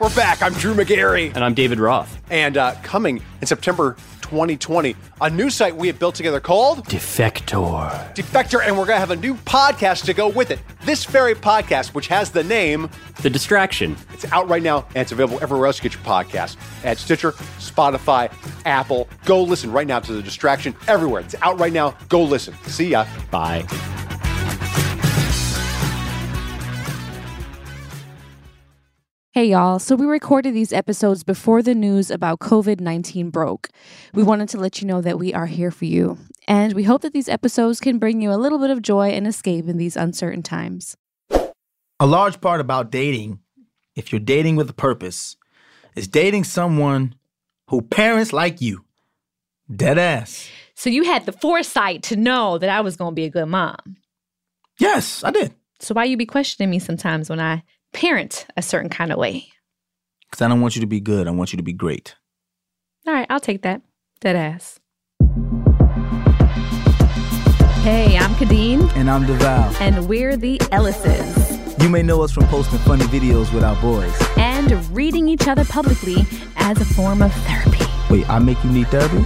We're back. I'm Drew Magary. And I'm David Roth. And uh, coming in September 2020, a new site we have built together called Defector. Defector, and we're going to have a new podcast to go with it. This very podcast, which has the name The Distraction. It's out right now, and it's available everywhere else you get your podcast at Stitcher, Spotify, Apple. Go listen right now to The Distraction everywhere. It's out right now. Go listen. See ya. Bye. Hey y'all, so we recorded these episodes before the news about COVID 19 broke. We wanted to let you know that we are here for you, and we hope that these episodes can bring you a little bit of joy and escape in these uncertain times. A large part about dating, if you're dating with a purpose, is dating someone who parents like you. Dead ass. So you had the foresight to know that I was going to be a good mom. Yes, I did. So why you be questioning me sometimes when I parent a certain kind of way. Because I don't want you to be good. I want you to be great. All right, I'll take that. Dead ass. Hey, I'm Kadeen. And I'm DeVal. And we're the Ellises. You may know us from posting funny videos with our boys. And reading each other publicly as a form of therapy. Wait, I make you need therapy?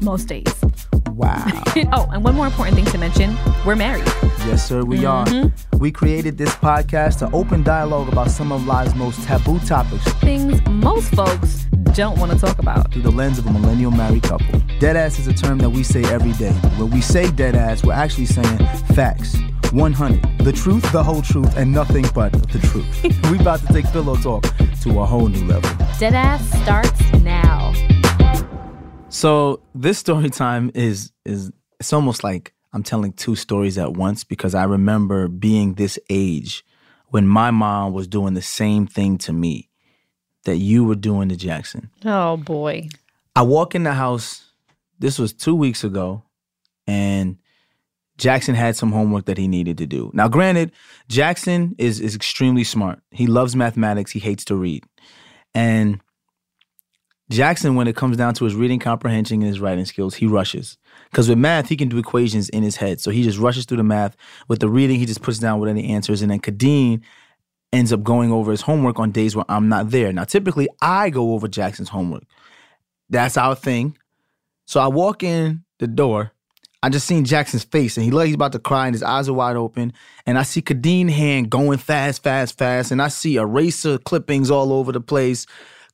Most days. Wow. oh, and one more important thing to mention we're married. Yes, sir, we mm-hmm. are. We created this podcast to open dialogue about some of life's most taboo topics. Things most folks don't want to talk about. Through the lens of a millennial married couple. Deadass is a term that we say every day. When we say deadass, we're actually saying facts. 100. The truth, the whole truth, and nothing but the truth. we about to take pillow talk to a whole new level. Deadass starts now. So this story time is is it's almost like I'm telling two stories at once because I remember being this age when my mom was doing the same thing to me that you were doing to Jackson. Oh boy. I walk in the house, this was two weeks ago, and Jackson had some homework that he needed to do. Now, granted, Jackson is is extremely smart. He loves mathematics, he hates to read. And Jackson, when it comes down to his reading comprehension and his writing skills, he rushes. Because with math, he can do equations in his head. So he just rushes through the math. With the reading, he just puts down what any answers. And then Kadeen ends up going over his homework on days where I'm not there. Now, typically, I go over Jackson's homework. That's our thing. So I walk in the door. I just seen Jackson's face, and he like he's about to cry, and his eyes are wide open. And I see Kadeen hand going fast, fast, fast, and I see eraser clippings all over the place.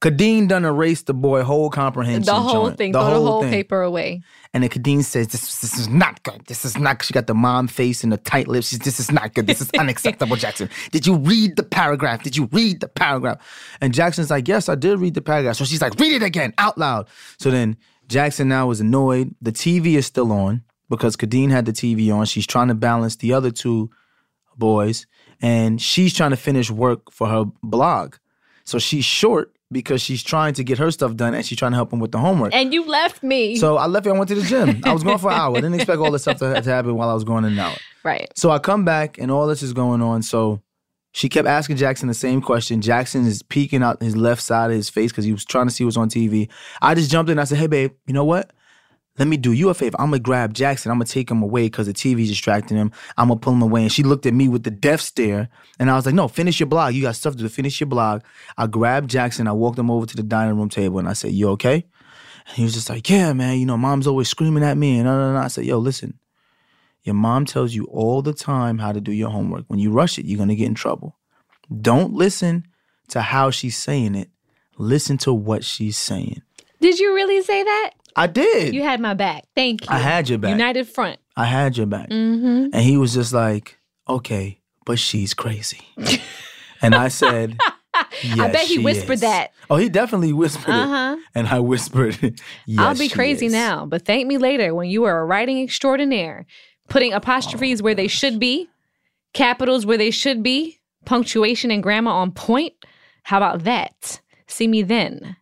Kadeen done erased the boy whole comprehension. The whole joint. thing, the throw whole the whole thing. paper away. And then Kadeen says, this, this is not good. This is not good. She got the mom face and the tight lips. She's, this is not good. This is unacceptable, Jackson. Did you read the paragraph? Did you read the paragraph? And Jackson's like, yes, I did read the paragraph. So she's like, read it again out loud. So then Jackson now is annoyed. The TV is still on because Kadeen had the TV on. She's trying to balance the other two boys. And she's trying to finish work for her blog. So she's short because she's trying to get her stuff done and she's trying to help him with the homework. And you left me. So I left you. I went to the gym. I was going for an hour. I didn't expect all this stuff to, to happen while I was going in and out. Right. So I come back and all this is going on. So she kept asking Jackson the same question. Jackson is peeking out his left side of his face because he was trying to see what's on TV. I just jumped in. And I said, "Hey, babe, you know what? Let me do you a favor. I'm gonna grab Jackson. I'm gonna take him away because the TV's distracting him. I'm gonna pull him away. And she looked at me with the death stare. And I was like, no, finish your blog. You got stuff to do. Finish your blog. I grabbed Jackson. I walked him over to the dining room table and I said, You okay? And he was just like, Yeah, man, you know, mom's always screaming at me. And I said, Yo, listen, your mom tells you all the time how to do your homework. When you rush it, you're gonna get in trouble. Don't listen to how she's saying it. Listen to what she's saying. Did you really say that? I did. You had my back. Thank you. I had your back. United Front. I had your back. Mm-hmm. And he was just like, okay, but she's crazy. and I said, yes, I bet he whispered is. that. Oh, he definitely whispered uh-huh. it. And I whispered, yes, I'll be crazy is. now, but thank me later when you are a writing extraordinaire, putting apostrophes oh, where gosh. they should be, capitals where they should be, punctuation and grammar on point. How about that? See me then.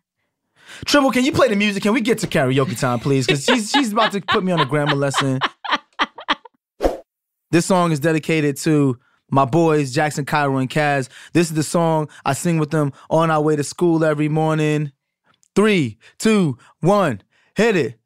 Triple, can you play the music? Can we get to karaoke time, please? Because she's she's about to put me on a grammar lesson. This song is dedicated to my boys, Jackson, Cairo, and Kaz. This is the song I sing with them on our way to school every morning. Three, two, one, hit it.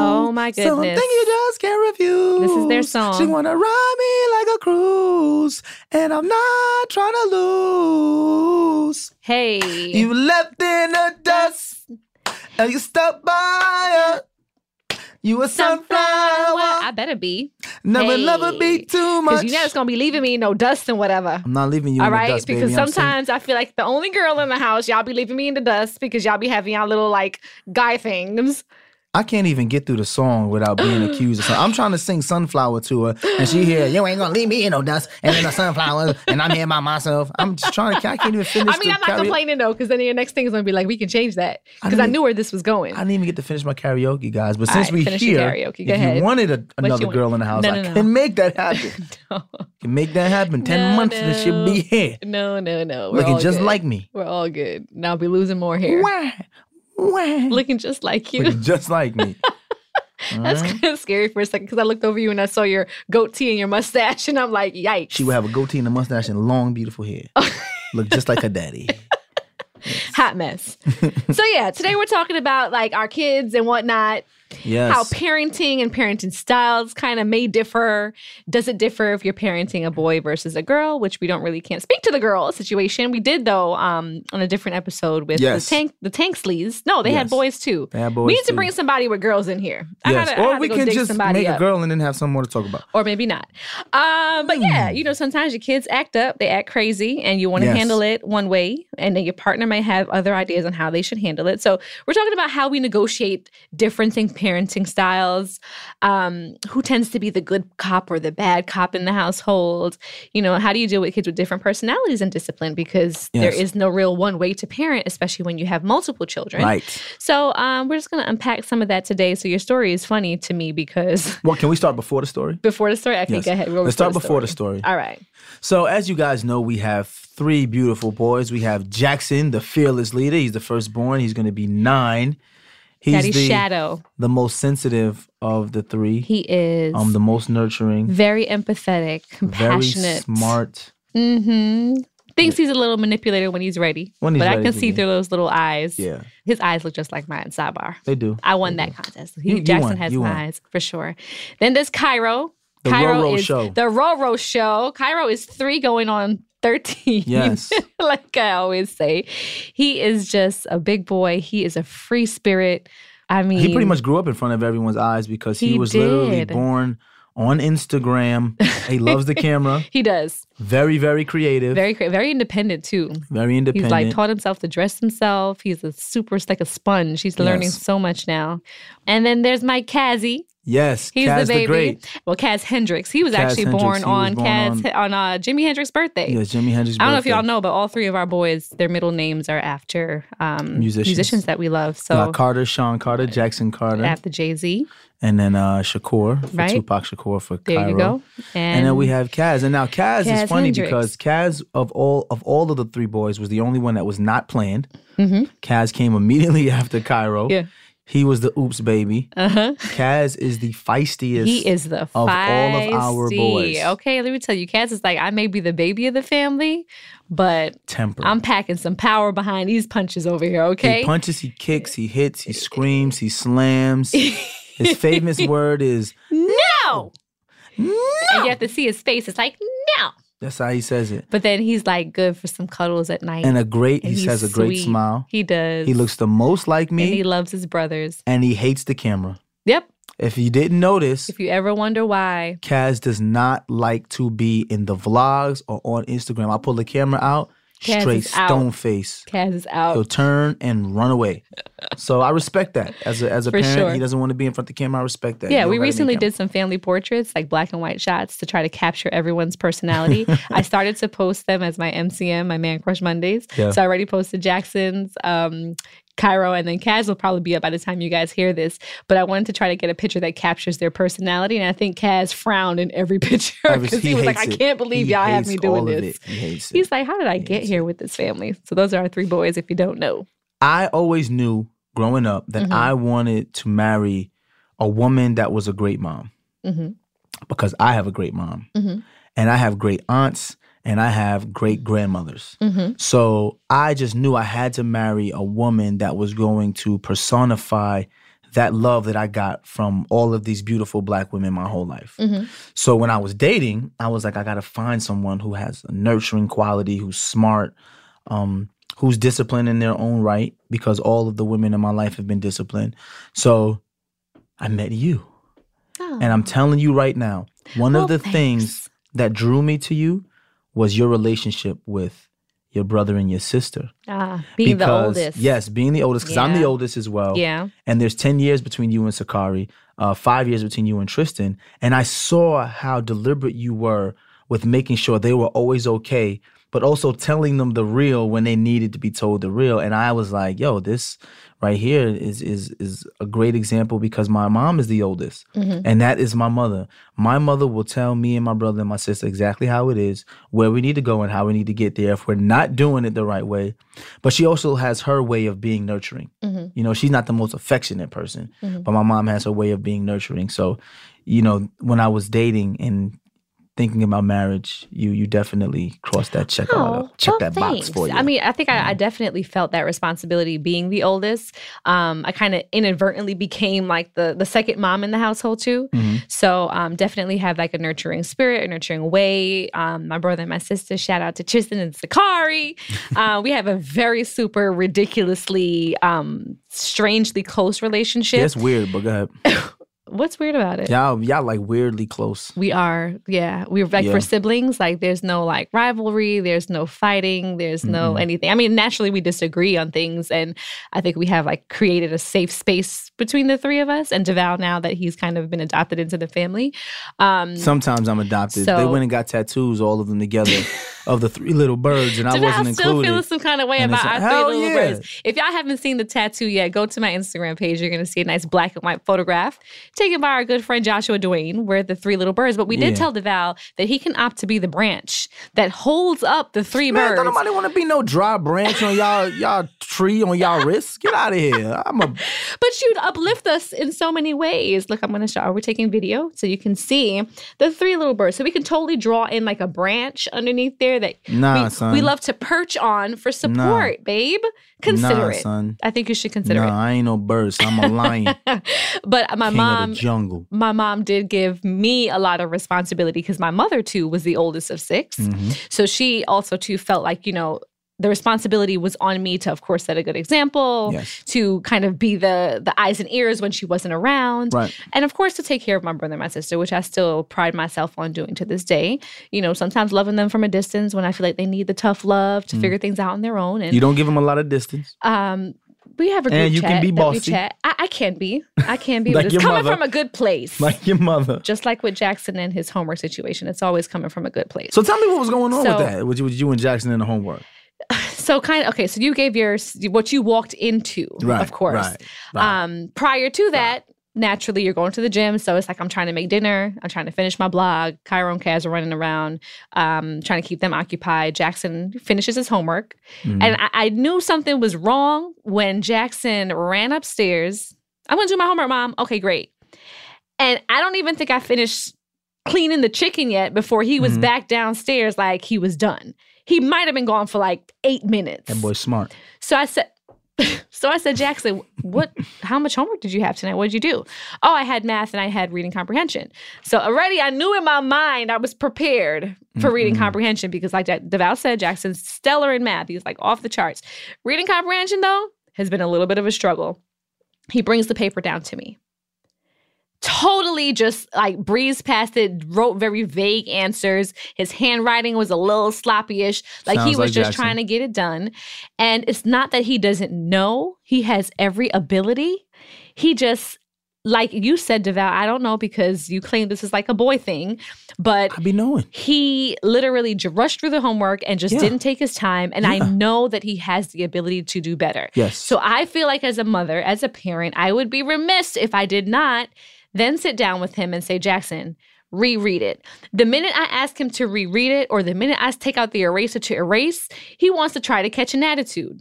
Oh my goodness. Something you just can't refuse. This is their song. She wanna ride me like a cruise, and I'm not trying to lose. Hey. You left in the dust, and you stuck by her. You a sunflower. I better be. Never, Hey. never be too much. You know it's going to be leaving me no dust and whatever. I'm not leaving you All in the dust, because baby. Sometimes I feel like the only girl in the house, y'all be leaving me in the dust because y'all be having y'all little like guy things. I can't even get through the song without being accused of something. I'm trying to sing Sunflower to her, and she here, you ain't gonna leave me in no dust, and then the sunflower, and I'm here by myself. I'm just trying to, I can't even finish I mean, I'm not karaoke. complaining though, because then your next thing is going to be like, we can change that. Because I, didn't- knew where this was going. I didn't even get to finish my karaoke, guys. But All since right, we here, karaoke. Go if ahead. you wanted a, another you want? girl in the house, No, I no, no. can make that happen. no, can make that happen. Ten months and she'll be here, no, no, no. We're looking just good. like me. We're all good. Now I'll be losing more hair. Wah, wah. Looking just like you. Looking just like me. That's kind of scary for a second because I looked over you and I saw your goatee and your mustache, and I'm like, yikes. She would have a goatee and a mustache and long, beautiful hair. Look just like her daddy. hot mess. so yeah, today we're talking about like our kids and whatnot. Yes. How parenting and parenting styles kind of may differ. Does it differ if you're parenting a boy versus a girl? Which we don't really can't speak to the girl situation. We did though um, on a different episode with Yes. the tank the Tanksleys. No, they had boys too. They had boys we need to bring somebody with girls in here. I yes. gotta, or we can just make up. a girl and then have some more to talk about. or maybe not. Um, but yeah, Hmm. you know, sometimes your kids act up, they act crazy, and you want to Yes. handle it one way, and then your partner might have other ideas on how they should handle it. So we're talking about how we negotiate differencing parenting styles, um, who tends to be the good cop or the bad cop in the household. You know, how do you deal with kids with different personalities and discipline? Because there Yes. is no real one way to parent, especially when you have multiple children. Right. So um, we're just going to unpack some of that today. So your story is funny to me because Well, can we start before the story? before the story, I can Yes. go ahead. Roll Let's start before the story. All right. So, as you guys know, we have three beautiful boys. We have Jackson, the fearless leader. He's the firstborn. He's going to be nine. He's Daddy's the, shadow. the most sensitive of the three. He is um, the most nurturing, very empathetic, very compassionate, smart. Mm-hmm. Thinks he's a little manipulator when he's ready. When he's but I can see through those little eyes. Yeah, His eyes look just like mine, sidebar. they do. I won that contest. He, You- you Jackson won. has You eyes for sure. Then there's Cairo. The Cairo Roro is Show. the Roro show. Cairo is three going on 13. Yes. like I always say. He is just a big boy. He is a free spirit. I mean, He pretty much grew up in front of everyone's eyes because he, He was literally born on Instagram. he loves the camera. he does. Very, very creative. Very, very independent too. very independent. He's like taught himself to dress himself. He's a super, like a sponge. He's learning Yes. so much now. And then there's my Kazzy. Yes, He's Kaz the baby. Great. Well, Kaz Hendrix. He was Kaz actually Hendrix, born on born Kaz on, uh, Jimi Hendrix's birthday. Yeah, Jimi Hendrix. I don't know if y'all know, but all three of our boys, their middle names are after um, Musicians. musicians that we love. So Carter, Shawn Carter, Jackson Carter, after Jay Z, and then uh, Shakur for Right. Tupac Shakur for there Cairo. you go. And, then we have Kaz, and now Kaz, Kaz is funny Hendrix. because Kaz of all of all of the three boys was the only one that was not planned. Kaz came immediately after Cairo. Mm-hmm. Yeah. He was the oops baby. Uh huh. Kaz is the feistiest. He is the of all of our boys. Okay, let me tell you, Kaz is like I may be the baby of the family, but temper. I'm packing some power behind these punches over here. Okay, He punches, he kicks, he hits, he screams, he slams. His famous word is no, no, and you have to see his face. It's like no, that's how he says it. but then he's like good for some cuddles at night. And a great, And he has a great sweet. smile. He does. He looks the most like me. and he loves his brothers. and he hates the camera. Yep. If you didn't notice, If you ever wonder why, Kaz does not like to be in the vlogs or on Instagram. I pull the camera out, Kaz straight is out. stone face. Kaz is out. He'll turn and run away. So I respect that. As a as a For parent, sure. he doesn't want to be in front of the camera. I respect that. Yeah, we don't gotta be recently did some family portraits, like black and white shots, to try to capture everyone's personality. I started to post them as my MCM, my Man Crush Mondays. Yeah. So I already posted Jackson's, um, Cairo, and then Kaz will probably be up by the time you guys hear this. But I wanted to try to get a picture that captures their personality, and I think Kaz frowned in every picture because he, was like, "I can't believe He y'all have me doing this." He. He's like, "How did I get here with this family?" So those are our three boys. If you don't know, I always knew growing up that Mhm. I wanted to marry a woman that was a great mom hmm because I have a great mom Mhm. and I have great aunts and I have great grandmothers. hmm So I just knew I had to marry a woman that was going to personify that love that I got from all of these beautiful black women my whole life. hmm So when I was dating, I was like, I gotta find someone who has a nurturing quality, who's smart, um, who's disciplined in their own right because all of the women in my life have been disciplined. So I met you. And I'm telling you right now, one Well, of the thanks. things that drew me to you was your relationship with your brother and your sister. Ah, being the oldest. Yes, being the oldest, because I'm the oldest as well. Yeah. And there's 10 years between you and Sakari, uh, five years between you and Tristan. And I saw how deliberate you were with making sure they were always okay, but also telling them the real when they needed to be told the real. And I was like, yo, this right here is is is a great example because my mom is the oldest. Mm-hmm. And that is my mother. My mother will tell me and my brother and my sister exactly how it is, where we need to go and how we need to get there if we're not doing it the right way. But she also has her way of being nurturing. Mm-hmm. You know, she's not the most affectionate person, mm-hmm. but my mom has her way of being nurturing. So, you know, when I was dating and thinking about marriage, you you definitely crossed that check Oh, check well, that box for you. I mean, I think I, I definitely felt that responsibility being the oldest. Um, I kind of inadvertently became like the the second mom in the household too. Mm-hmm. So um, definitely have like a nurturing spirit, a nurturing way. Um, my brother and my sister, shout out to Tristan and Sakari. uh, we have a very super ridiculously, um, strangely close relationship. it's weird, but go ahead. What's weird about it? Y'all y'all like weirdly close. We are, yeah. We're like Yeah. for siblings, like there's no like rivalry, there's no fighting, there's no anything. I mean, naturally we disagree on things, and I think we have like created a safe space between the three of us. And Deval, now that he's kind of been adopted into the family, um, Sometimes I'm adopted. they went and got tattoos, all of them together, of the three little birds, and I wasn't included. I still included. feeling some kind of way about our three little yeah. birds. If y'all haven't seen the tattoo yet, go to my Instagram page. You're gonna see a nice black and white photograph taken by our good friend Joshua Duane, where the three little birds. But we did Yeah. tell Deval that he can opt to be the branch that holds up the three Man, birds. don't nobody want to be no dry branch on y'all y'all tree on y'all wrist. Get out of here. I'm a But you'd uplift us in so many ways. Look, I'm going to show. We're taking video so you can see the three little birds. So we can totally draw in like a branch underneath there that Nah, we, son. we love to perch on for support, babe. Consider nah, it. son. I think you should consider Nah, I ain't no bird. I'm a lion. But my king mom, jungle. my mom did give me a lot of responsibility because my mother too was the oldest of 6 Mm-hmm. So she also too felt like you know the responsibility was on me to of course set a good example, Yes. to kind of be the the eyes and ears when she wasn't around, Right. and of course to take care of my brother and my sister, which I still pride myself on doing to this day. You know, sometimes loving them from a distance when I feel like they need the tough love to figure things out on their own, and Mm. You don't give them a lot of distance. um. We have a group And you chat can be that we bossy. chat. I, I can be. I can be. Like but it's coming mother. from a good place Like your mother. just like with Jackson and his homework situation, it's always coming from a good place. So tell me what was going on So- with that, with you, with you and Jackson and the homework. So kind of okay. So you gave your what you walked into, Right, of course. right, right. Um, prior to that, naturally you're going to the gym, so it's like I'm trying to make dinner. I'm trying to finish my blog. Cairo and Kaz are running around, um, trying to keep them occupied. Jackson finishes his homework, Mm-hmm. and I, I knew something was wrong when Jackson ran upstairs. I'm gonna do my homework, mom. Okay, great. And I don't even think I finished cleaning the chicken yet before he was Mhm. back downstairs like he was done. He might have been gone for like eight minutes. That boy's smart. So I said, so I said, Jackson, what? How much homework did you have tonight? What did you do? Oh, I had math and I had reading comprehension. So already I knew in my mind I was prepared for mm-hmm. reading comprehension because, like Deval said, Jackson's stellar in math. He's like off the charts. Reading comprehension though has been a little bit of a struggle. He brings the paper down to me. Totally just like breezed past it, wrote very vague answers. His handwriting was a little sloppy-ish. Like he was like just Jackson. trying to get it done. And it's not that he doesn't know, he has every ability. He just, like you said, Deval, I don't know because you claim this is like a boy thing, but I be knowing. he literally rushed through the homework and just Yeah. didn't take his time. And I know that he has the ability to do better. Yes. So I feel like as a mother, as a parent, I would be remiss if I did not then sit down with him and say, Jackson, reread it. The minute I ask him to reread it or the minute I take out the eraser to erase, he wants to try to catch an attitude.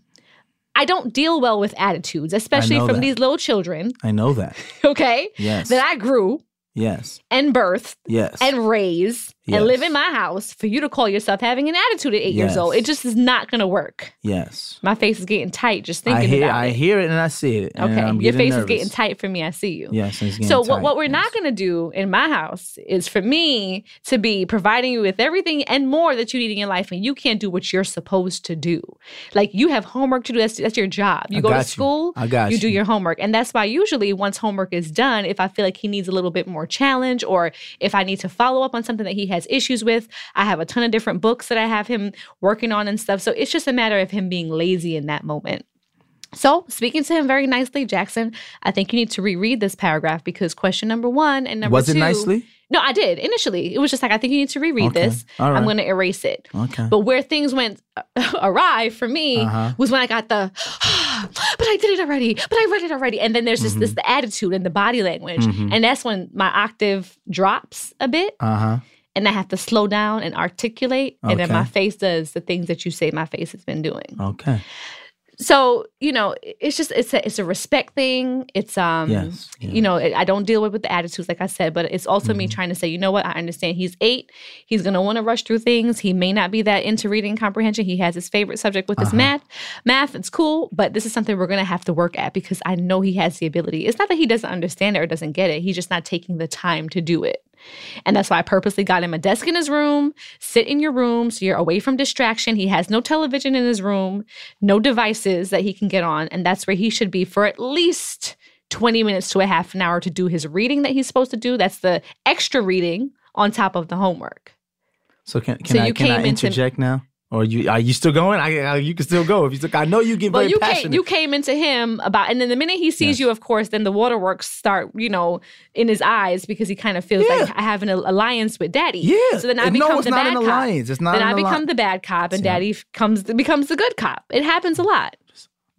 I don't deal well with attitudes, especially from that. these little children, I know that. okay? Yes. That I grew yes. and birthed Yes. and raised and live in my house for you to call yourself having an attitude at eight years old. It just is not going to work. Yes. My face is getting tight just I thinking hear about it. I hear it and I see it. Okay, your face is getting tight for me. I see you. Yes, it's getting So what, tight, what we're yes. not going to do in my house is for me to be providing you with everything and more that you need in your life, and you can't do what you're supposed to do. Like you have homework to do. That's, that's your job. You I go to you. school. I got you. do your homework, and that's why usually once homework is done, if I feel like he needs a little bit more challenge, or if I need to follow up on something that he has issues with, I have a ton of different books that I have him working on and stuff. So it's just a matter of him being lazy in that moment. So, speaking to him very nicely, Jackson, I think you need to reread this paragraph because question number one and number Was two. it nicely? No, I did initially. It was just like I think you need to reread Okay. this. All I'm going to erase it. Okay. But where things went awry for me Uh-huh. was when I got the, but I did it already, but I read it already, and then there's just Mm-hmm. this the attitude and the body language, and that's when my octave drops a bit, Uh-huh. And I have to slow down and articulate, and then my face does the things that you say my face has been doing. Okay. so you know it's just it's a it's a respect thing. It's um Yes, yeah. you know i don't deal with with the attitudes like i said but it's also Mm-hmm. me trying to say you know what? I understand he's eight. He's going to want to rush through things. He may not be that into reading comprehension. He has his favorite subject with Uh-huh. his math math. It's cool but this is something we're going to have to work at because i know he has the ability. It's not that he doesn't understand it or doesn't get it. He's just not taking the time to do it and that's why I purposely got him a desk in his room. Sit in your room so you're away from distraction. He has no television in his room, no devices that he can get on. And that's where he should be for at least 20 minutes to a half an hour to do his reading that he's supposed to do. That's the extra reading on top of the homework. So can can So I can I came into- interject now? Or you are you still going? I, I you can still go if you still. I know you get Well, very you passionate. came, you came into him about, and then the minute he sees Yes. you, of course, then the waterworks start, you know, in his eyes because he kind of feels Yeah. like I have an alliance with daddy. Yeah. So then I no, become it's the not bad an cop. alliance. It's not then I become alliance. the bad cop, and Yeah. daddy comes becomes the good cop. It happens a lot.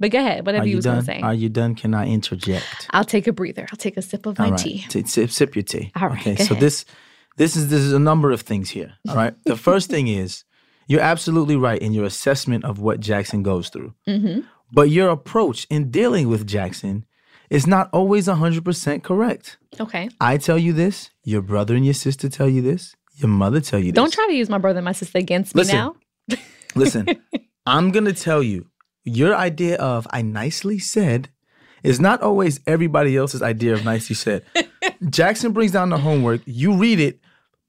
But go ahead, whatever are you you was going to say. Are you done? Can I interject? I'll take a breather. I'll take a sip of my right. tea. T- sip, sip your tea. All right, Okay. So ahead. this this is this is a number of things here. All right. The first thing is you're absolutely right in your assessment of what Jackson goes through. Mm-hmm. But your approach in dealing with Jackson is not always 100% correct. Okay. I tell you this, your brother and your sister tell you this, your mother tell you this. Don't try to use my brother and my sister against me now. Listen, I'm going to tell you, your idea of I nicely said is not always everybody else's idea of nicely said. Jackson brings down the homework, you read it,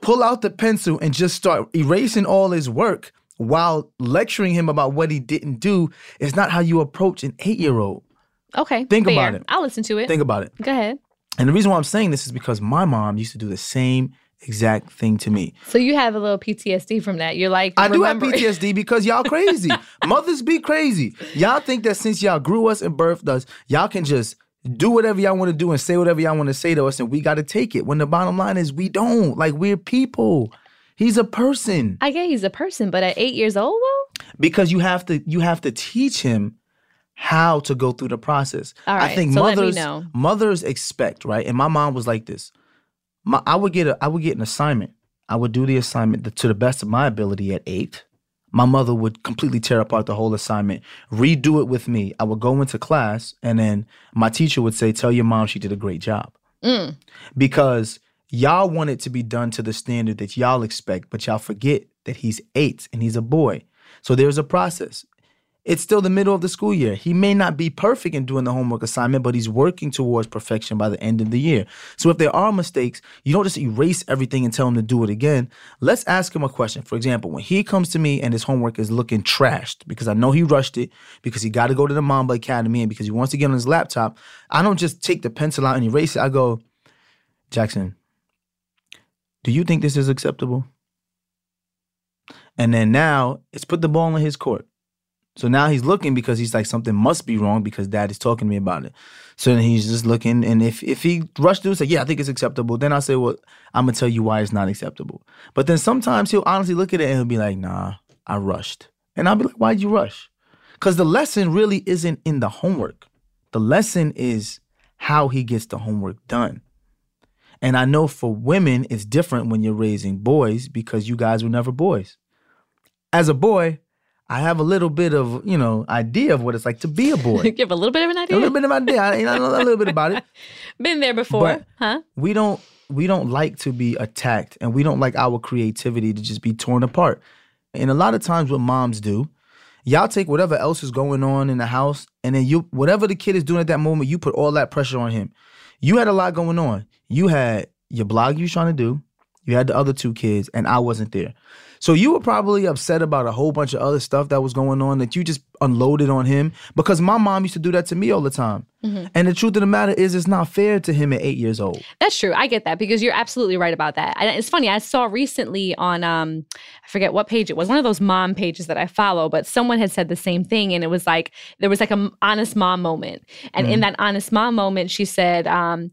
pull out the pencil, and just start erasing all his work while lecturing him about what he didn't do is not how you approach an eight year old. Okay. Think fair. about it. I'll listen to it. Think about it. go ahead. And the reason why I'm saying this is because my mom used to do the same exact thing to me. So you have a little PTSD from that. You're like, I do have PTSD because y'all crazy. Mothers be crazy. Y'all think that since y'all grew us and birthed us, y'all can just do whatever y'all want to do and say whatever y'all want to say to us, and we got to take it. When the bottom line is, we don't. Like we're people. He's a person I get he's a person, but at eight years old, though, because you have to. You have to teach him how to go through the process. All I think so mothers mothers expect right, and my mom was like this. My, I would get a I would get an assignment. I would do the assignment to the best of my ability at eight. My mother would completely tear apart the whole assignment, redo it with me. I would go into class, and then my teacher would say, "Tell your mom she did a great job," Mm. because y'all want it to be done to the standard that y'all expect, but y'all forget that he's eight and he's a boy. So there's a process. It's still the middle of the school year. He may not be perfect in doing the homework assignment, but he's working towards perfection by the end of the year. So if there are mistakes, you don't just erase everything and tell him to do it again. Let's ask him a question. For example, when he comes to me and his homework is looking trashed because I know he rushed it because he got to go to the Mamba Academy and because he wants to get on his laptop, I don't just take the pencil out and erase it. I go, Jackson, do you think this is acceptable? And then now it's put the ball in his court. So now he's looking because he's like something must be wrong because dad is talking to me about it. So then he's just looking, and if if he rushed to say, yeah, I think it's acceptable, then I say, well, I'm gonna tell you why it's not acceptable. But then sometimes he'll honestly look at it and he'll be like, nah, I rushed, and I'll be like, why'd you rush? Because the lesson really isn't in the homework. The lesson is how he gets the homework done. And I know for women, it's different when you're raising boys because you guys were never boys. As a boy, I have a little bit of, you know, idea of what it's like to be a boy. Give a little bit of an idea. a little bit of idea. I, I know a little bit about it. Been there before, But- huh? We don't we don't like to be attacked and we don't like our creativity to just be torn apart. And a lot of times what moms do, y'all take whatever else is going on in the house and then you whatever the kid is doing at that moment, you put all that pressure on him. You had a lot going on. You had your blog you was trying to do, you had the other two kids, and I wasn't there. So you were probably upset about a whole bunch of other stuff that was going on that you just unloaded on him because my mom used to do that to me all the time. And the truth of the matter is, it's not fair to him at eight years old. That's true. I get that because you're absolutely right about that. And it's funny. I saw recently on um, I forget what page it was, one of those mom pages that I follow, but someone had said the same thing, and it was like there was like a m- honest mom moment, and in that honest mom moment, she said. Um,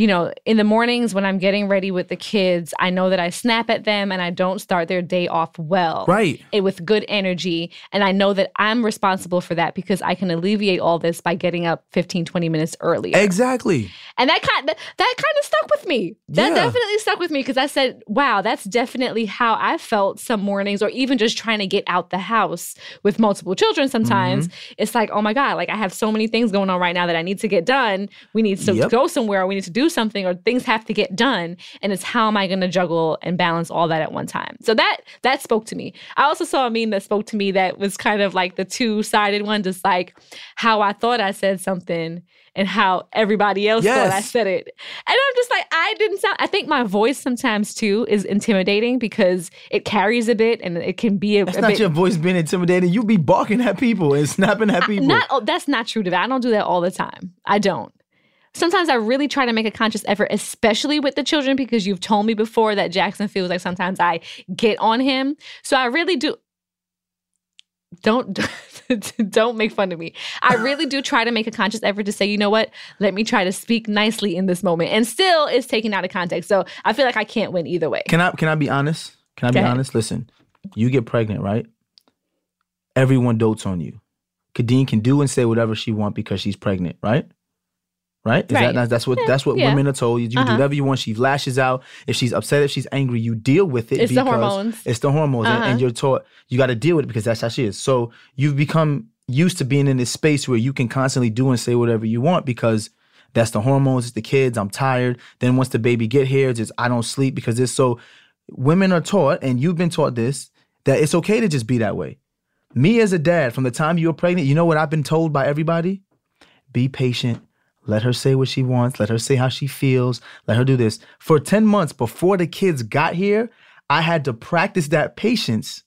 you know, in the mornings when I'm getting ready with the kids, I know that I snap at them and I don't start their day off well. Right. It, with good energy. And I know that I'm responsible for that because I can alleviate all this by getting up 15, 20 minutes earlier. Exactly. And that kind that, that kind of stuck with me. That Yeah. definitely stuck with me because I said, "Wow, that's definitely how I felt some mornings, or even just trying to get out the house with multiple children. Sometimes Mm-hmm. it's like, oh my god, like I have so many things going on right now that I need to get done. We need to Yep. go somewhere. We need to do something, or things have to get done. And it's how am I going to juggle and balance all that at one time? So that that spoke to me. I also saw a meme that spoke to me that was kind of like the two sided one, just like how I thought I said something and how everybody else thought I said it. And I'm just like, I didn't sound, I think my voice sometimes too is intimidating because it carries a bit and it can be a, That's a not bit. your voice being intimidating. You be barking at people and snapping at uh, people. Not, oh, that's not true to that. I don't do that all the time. I don't. Sometimes I really try to make a conscious effort, especially with the children, because you've told me before that Jackson feels like sometimes I get on him. So I really do. Don't don't make fun of me. I really do try to make a conscious effort to say, you know what? Let me try to speak nicely in this moment, and still it's taken out of context. So I feel like I can't win either way. Can I can I be honest? Can I Go be ahead. honest? Listen, you get pregnant, right? Everyone dotes on you. Kadeen can do and say whatever she want because she's pregnant, right? Right? Is Right. that that's what that's what yeah. women are told. You do Uh-huh. whatever you want. She lashes out. If she's upset, if she's angry, you deal with it. It's the because hormones. It's the hormones, and- Uh-huh. and you're taught you got to deal with it because that's how she is. So you've become used to being in this space where you can constantly do and say whatever you want because that's the hormones. It's the kids. I'm tired. Then once the baby get here, it's just I don't sleep because it's so. Women are taught, and you've been taught this that it's okay to just be that way. Me as a dad, from the time you were pregnant, you know what I've been told by everybody? Be patient. Let her say what she wants. Let her say how she feels. Let her do this. For 10 months before the kids got here, I had to practice that patience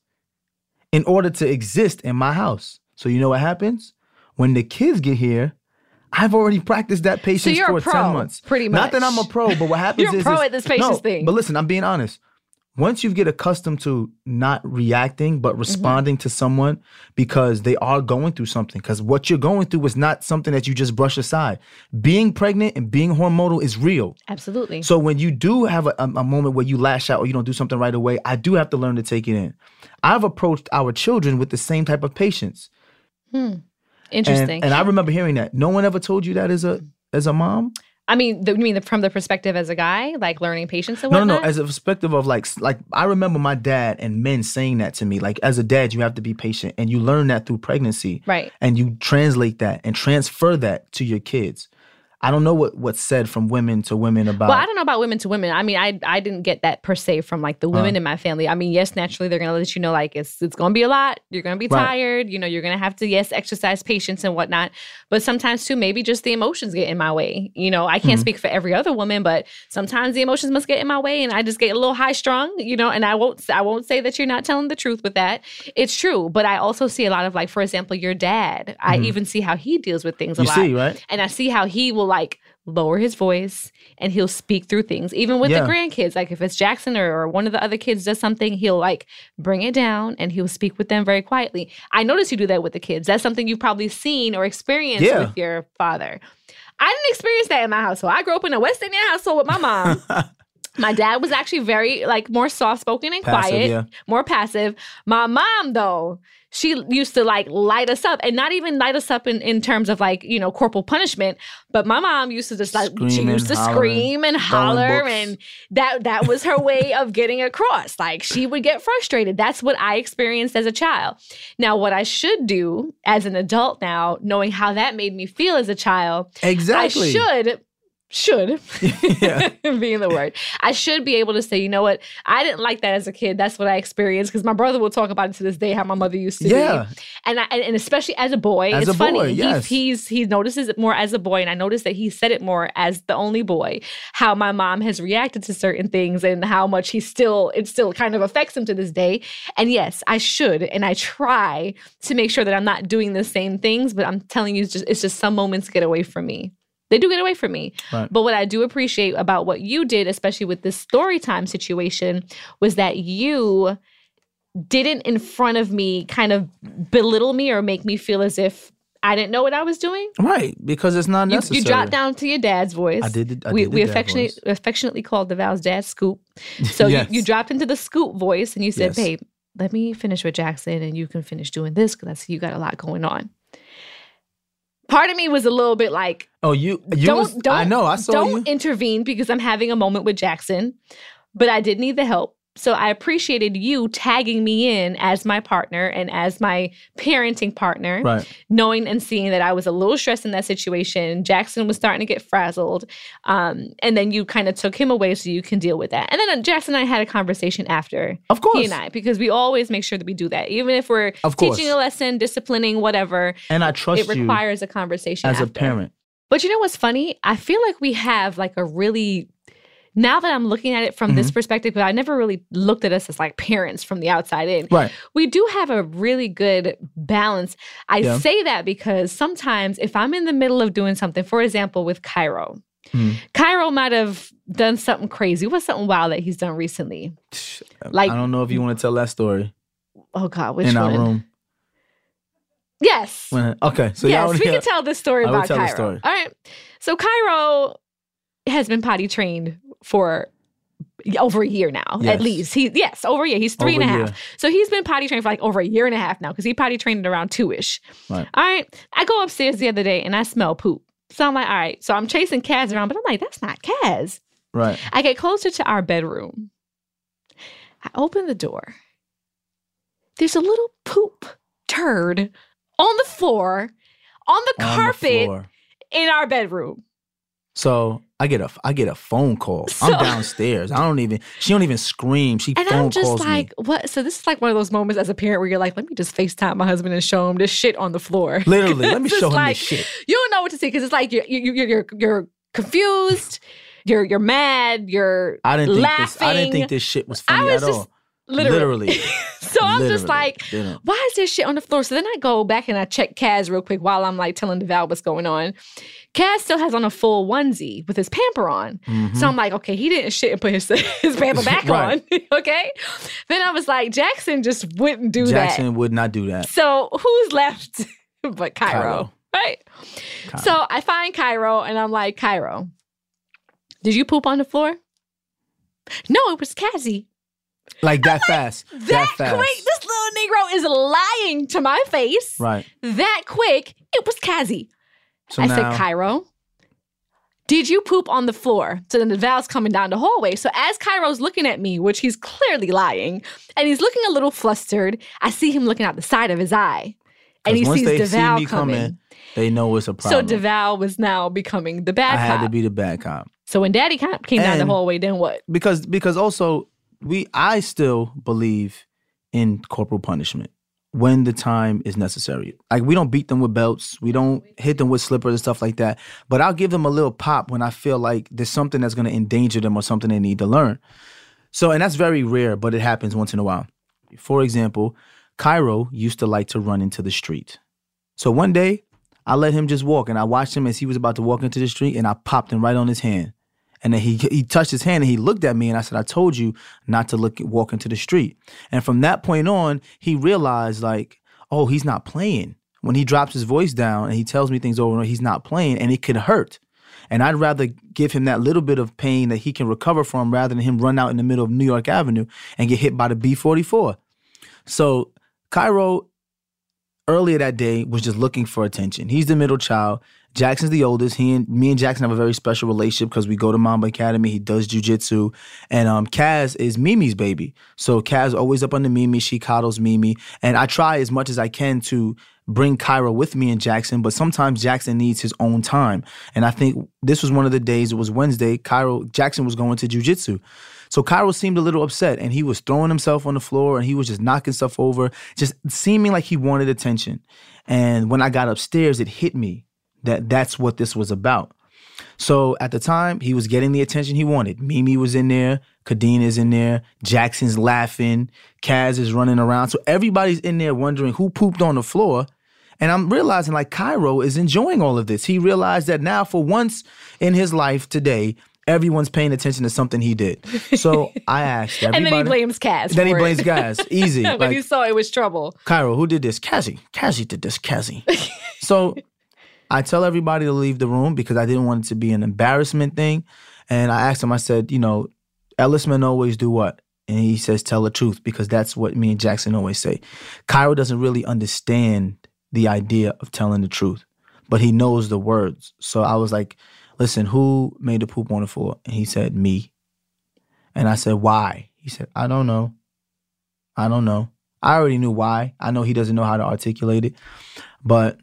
in order to exist in my house. So you know what happens? When the kids get here, I've already practiced that patience you're a for pro, 10 months. pretty much. Not that. I'm a pro, but what happens is. You're a pro is- at this patience no, thing. But listen, I'm being honest. Once you get accustomed to not reacting Mm-hmm. but responding to someone because they are going through something, because what you're going through is not something that you just brush aside. Being pregnant and being hormonal is real. Absolutely. So when you do have a, a, a moment where you lash out or you don't do something right away, I do have to learn to take it in. I've approached our children with the same type of patience. hmm. Interesting. and I remember hearing that. No one ever told you that as a as a mom? I mean, the, you mean the, from the perspective as a guy, like learning patience and No, no, whatnot? no. As a perspective of like, like I remember my dad and men saying that to me. Like, as a dad, you have to be patient, and you learn that through pregnancy, Right. And you translate that and transfer that to your kids. I don't know what what's said from women to women about. Well, I don't know about women to women. I mean, I I didn't get that per se from like the women in my family. I mean, yes, naturally they're gonna let you know like it's it's gonna be a lot. You're gonna be Right. tired. You know, you're gonna have to yes exercise patience and whatnot. But sometimes too, maybe just the emotions get in my way. You know, I Mm-hmm. can't speak for every other woman, but sometimes the emotions must get in my way, and I just get a little high strung. You know, and I won't I won't say that you're not telling the truth with that. It's true, but I also see a lot of like, for example, your dad. I even see how he deals with things a Mm-hmm. You lot. see, right? And I see how he will like lower his voice and he'll speak through things. Even with Yeah. the grandkids, like if it's Jackson or, or one of the other kids does something, he'll like bring it down and he'll speak with them very quietly. I notice you do that with the kids. That's something you've probably seen or experienced Yeah. with your father. I didn't experience that in my household. I grew up in a West Indian household with my mom. my dad was actually very like more soft spoken and Passive, quiet, yeah. more passive. My mom though, she used to like light us up and not even light us up in, in terms of like, you know, corporal punishment, but my mom used to just like she used to hollering, scream and holler and that that was her way of getting across. Like she would get frustrated. That's what I experienced as a child. Now what I should do as an adult now, knowing how that made me feel as a child, Exactly. I should should Yeah. being the word. I should be able to say you know what? I didn't like that as a kid. That's what i experienced. Because my brother will talk about it to this day how my mother used to Yeah. be and I, and especially as a boy As it's a funny boy, He- yes. he's he notices it more as a boy and i noticed that he said it more as the only boy how my mom has reacted to certain things and how much he still it still kind of affects him to this day. And yes i should and i try to make sure that i'm not doing the same things but i'm telling you it's just it's just some moments get away from me they do get away from me Right. but what I do appreciate about what you did, especially with this story time situation, was that you didn't in front of me kind of belittle me or make me feel as if I didn't know what I was doing. Right, because it's not necessary. you dropped down to your dad's voice. I did the- I we did we affectionately voice. affectionately called DeVal's dad Scoop. So Yes. you, you dropped into the Scoop voice and you said, Yes. "Babe, let me finish with Jackson, and you can finish doing this because I see you got a lot going on." Part of me was a little bit like, Oh, you, you don't was- don't I know, I saw don't you. intervene because I'm having a moment with Jackson, but I did need the help. So I appreciated you tagging me in as my partner and as my parenting partner, Right. knowing and seeing that I was a little stressed in that situation. Jackson was starting to get frazzled, um, and then you kind of took him away so you can deal with that. And then uh, Jackson and I had a conversation after Of course. he and I because we always make sure that we do that, even if we're teaching a lesson, disciplining, whatever. And I trust It requires a conversation as a parent. But you know what's funny? I feel like we have like a really now that I'm looking at it from this Mm-hmm. perspective, but I never really looked at us as like parents from the outside in. Right. We do have a really good balance. I Yeah. say that because sometimes if I'm in the middle of doing something, for example, with Cairo, Mhm. Cairo might have done something crazy. What's something wild that he's done recently? Like- I don't know if you want to tell that story Oh God, which in one? our room. Yes. When- okay, so yes, we yeah. can tell this story I about Cairo. story. All right. So Cairo has been potty trained for over a year now, Yes. at least. He yes, over a year. He's three and a half. year. So he's been potty trained for like over a year and a half now because he potty trained around two ish. Right. All right. I go upstairs the other day and I smell poop. So I'm like, all right. So I'm chasing Kaz around, but I'm like, that's not Kaz. Right. I get closer to our bedroom. I open the door. There's a little poop turd on the floor, on the On carpet floor. in our bedroom. So I get a I get a phone call. So- I'm downstairs. I don't even she don't even scream. She And phone I'm just calls like, what? So this is like one of those moments as a parent where you're like, let me just FaceTime my husband and show him this shit on the floor. Literally, let me show him like, this shit. You don't know what to say because it's like you're you're you're, you're, you're confused, you're you're mad, you're I didn't think laughing. this I didn't think this shit was I funny was at just all. literally. Literally. so I'm just like, why is this shit on the floor? So then I go back and I check Kaz real quick while I'm like telling Deval what's going on. Kaz still has on a full onesie with his pamper on. Mhm. So I'm like, okay, he didn't shit and put his, his pamper back Right. on. okay. Then I was like, Jackson just wouldn't do Jackson that. Jackson would not do that. So who's left but Cairo? Cairo. Right? Cairo. So I find Cairo and I'm like, Cairo, did you poop on the floor? No, it was Kazzy. Like that fast. That, That, fast. quick, this little Negro is lying to my face. Right. That quick, it was Kazzy. So I now said, Cairo, did you poop on the floor? So then DeVal's coming down the hallway. So as Cairo's looking at me, which he's clearly lying, and he's looking a little flustered, I see him looking out the side of his eye. And he once sees they see DeVal me coming. coming, they know it's a problem. So. DeVal was now becoming the bad cop. I had to be the bad cop. so when Daddy ca- came down the hallway, then what? because because also we I still believe in corporal punishment when the time is necessary. Like we don't beat them with belts, we don't hit them with slippers and stuff like that. But I'll give them a little pop when I feel like there's something that's going to endanger them or something they need to learn. So and that's very rare, but it happens once in a while. For example, Cairo used to like to run into the street. So one day, I let him just walk and I watched him as he was about to walk into the street and I popped him right on his hand. And then he he touched his hand and he looked at me and I said, I told you not to look walk into the street. And from that point on, he realized like, oh, he's not playing. When he drops his voice down and he tells me things over and over, he's not playing and it could hurt. And I'd rather give him that little bit of pain that he can recover from rather than him run out in the middle of New York Avenue and get hit by the B 44. So Cairo earlier that day was just looking for attention. He's the middle child. Jackson's the oldest. He and me and Jackson have a very special relationship because we go to Mamba Academy. He does jujitsu, and um, Kaz is Mimi's baby. So Kaz always up under Mimi. She coddles Mimi, and I try as much as I can to bring Cairo with me and Jackson, but sometimes Jackson needs his own time. And I think this was one of the days, it was Wednesday, Cairo, Jackson was going to jujitsu. So Cairo seemed a little upset and he was throwing himself on the floor and he was just knocking stuff over, just seeming like he wanted attention. And when I got upstairs, it hit me that that's what this was about. So at the time, he was getting the attention he wanted. Mimi was in there, Kadeen is in there, Jackson's laughing, Kaz is running around. So everybody's in there wondering who pooped on the floor. And I'm realizing like Cairo is enjoying all of this. He realized that now, for once in his life today, everyone's paying attention to something he did. So I asked everybody. and then he blames Kaz. Then he blames. Kaz. Easy. when like, he saw it was trouble. Cairo, who did this? Kazzy. Kazzy did this. Kazzy. so I tell everybody to leave the room because I didn't want it to be an embarrassment thing. And I asked him, I said, you know, Ellis men always do what? And he says, tell the truth because that's what me and Jackson always say. Cairo doesn't really understand the idea of telling the truth, but he knows the words. So I was like, listen, who made the poop on the floor? And he said, me. And I said, why? He said, I don't know. I don't know. I already knew why. I know he doesn't know how to articulate it, but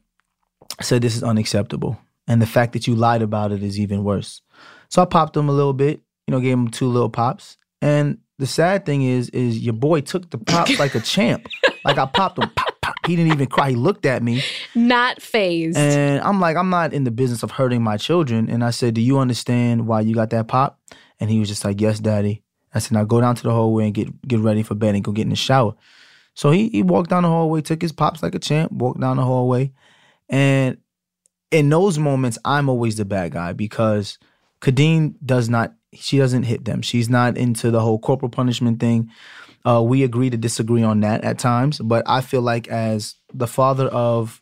said this is unacceptable. And the fact that you lied about it is even worse. So I popped him a little bit, you know, gave him two little pops. And the sad thing is, is your boy took the pops like a champ. Like I popped him, pop, pop. He didn't even cry. He looked at me. Not fazed. And I'm like, I'm not in the business of hurting my children. And I said, Do you understand why you got that pop? And he was just like, Yes, daddy. I said, Now go down to the hallway and get get ready for bed and go get in the shower. So he he walked down the hallway, took his pops like a champ, walked down the hallway. And in those moments, I'm always the bad guy because Kadeen does not, she doesn't hit them. She's not into the whole corporal punishment thing. Uh, we agree to disagree on that at times, but I feel like as the father of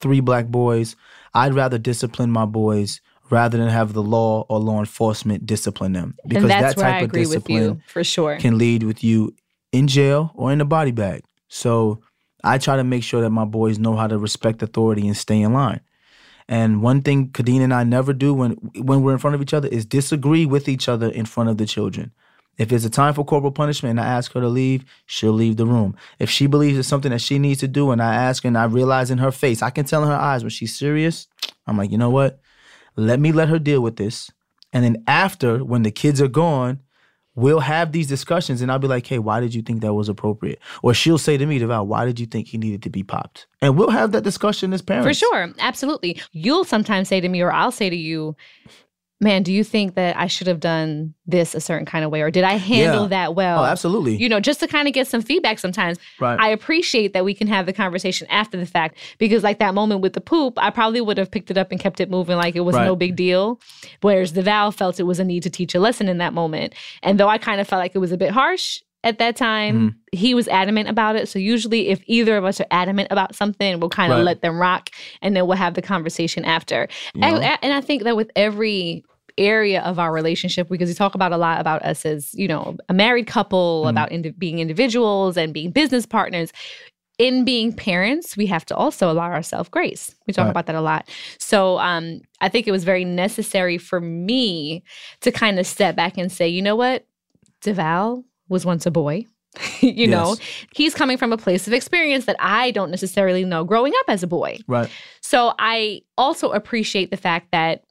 three black boys, I'd rather discipline my boys rather than have the law or law enforcement discipline them because that type of discipline you for sure. can lead with you in jail or in a body bag. So I try to make sure that my boys know how to respect authority and stay in line. And one thing Kadeen and I never do when when we're in front of each other is disagree with each other in front of the children. If it's a time for corporal punishment and I ask her to leave, she'll leave the room. If she believes it's something that she needs to do and I ask her and I realize in her face, I can tell in her eyes when she's serious, I'm like, you know what? Let me let her deal with this. And then after, when the kids are gone, we'll have these discussions and I'll be like, hey, why did you think that was appropriate? Or she'll say to me, Deval, why did you think he needed to be popped? And we'll have that discussion as parents. For sure. Absolutely. You'll sometimes say to me, or I'll say to you, man, do you think that I should have done this a certain kind of way? Or did I handle Yeah. that well? Oh, absolutely. You know, just to kind of get some feedback sometimes. right. I appreciate that we can have the conversation after the fact because, like that moment with the poop, I probably would have picked it up and kept it moving like it was Right. no big deal. Whereas Deval felt it was a need to teach a lesson in that moment. And though I kind of felt like it was a bit harsh at that time, Mm-hmm. he was adamant about it. So, usually, if either of us are adamant about something, we'll kind of Right. let them rock and then we'll have the conversation after. You And, and I think that with every area of our relationship because we talk about a lot about us as you know a married couple Mhm. about indi- being individuals and being business partners in being parents we have to also allow ourselves grace we talk Right. about that a lot so um i think it was very necessary for me to kind of step back and say you know what deval was once a boy you know he's coming from a place of experience that i don't necessarily know growing up as a boy Right. so I also appreciate the fact that,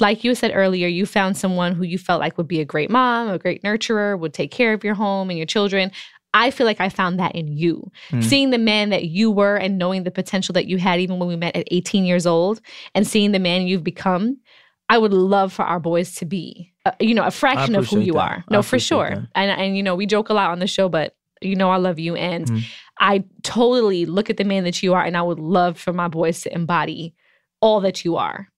like you said earlier, you found someone who you felt like would be a great mom, a great nurturer, would take care of your home and your children. I feel like I found that in you. Mhm. Seeing the man that you were and knowing the potential that you had even when we met at 18 years old and seeing the man you've become, I would love for our boys to be, uh, you know, a fraction of who you that. are. No, for sure. that. And and you know, we joke a lot on the show, but you know, I love you and Mhm. I totally look at the man that you are, and I would love for my boys to embody all that you are.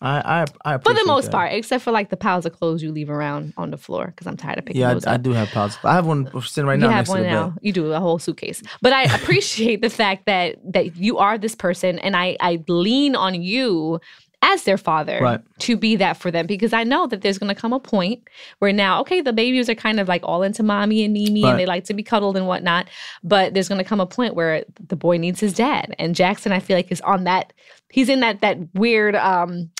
I I, I For the most that. part, except for like the piles of clothes you leave around on the floor, because I'm tired of picking Yeah, I, I do have pouches. I have one sitting right now you have one now. bed. You do a whole suitcase. But I appreciate the fact that that you are this person, and I I lean on you as their father Right. to be that for them because I know that there's going to come a point where now, okay, the babies are kind of like all into mommy and Mimi Right. and they like to be cuddled and whatnot. But there's going to come a point where the boy needs his dad. And Jackson, I feel like, is on that, he's in that, that weird, um,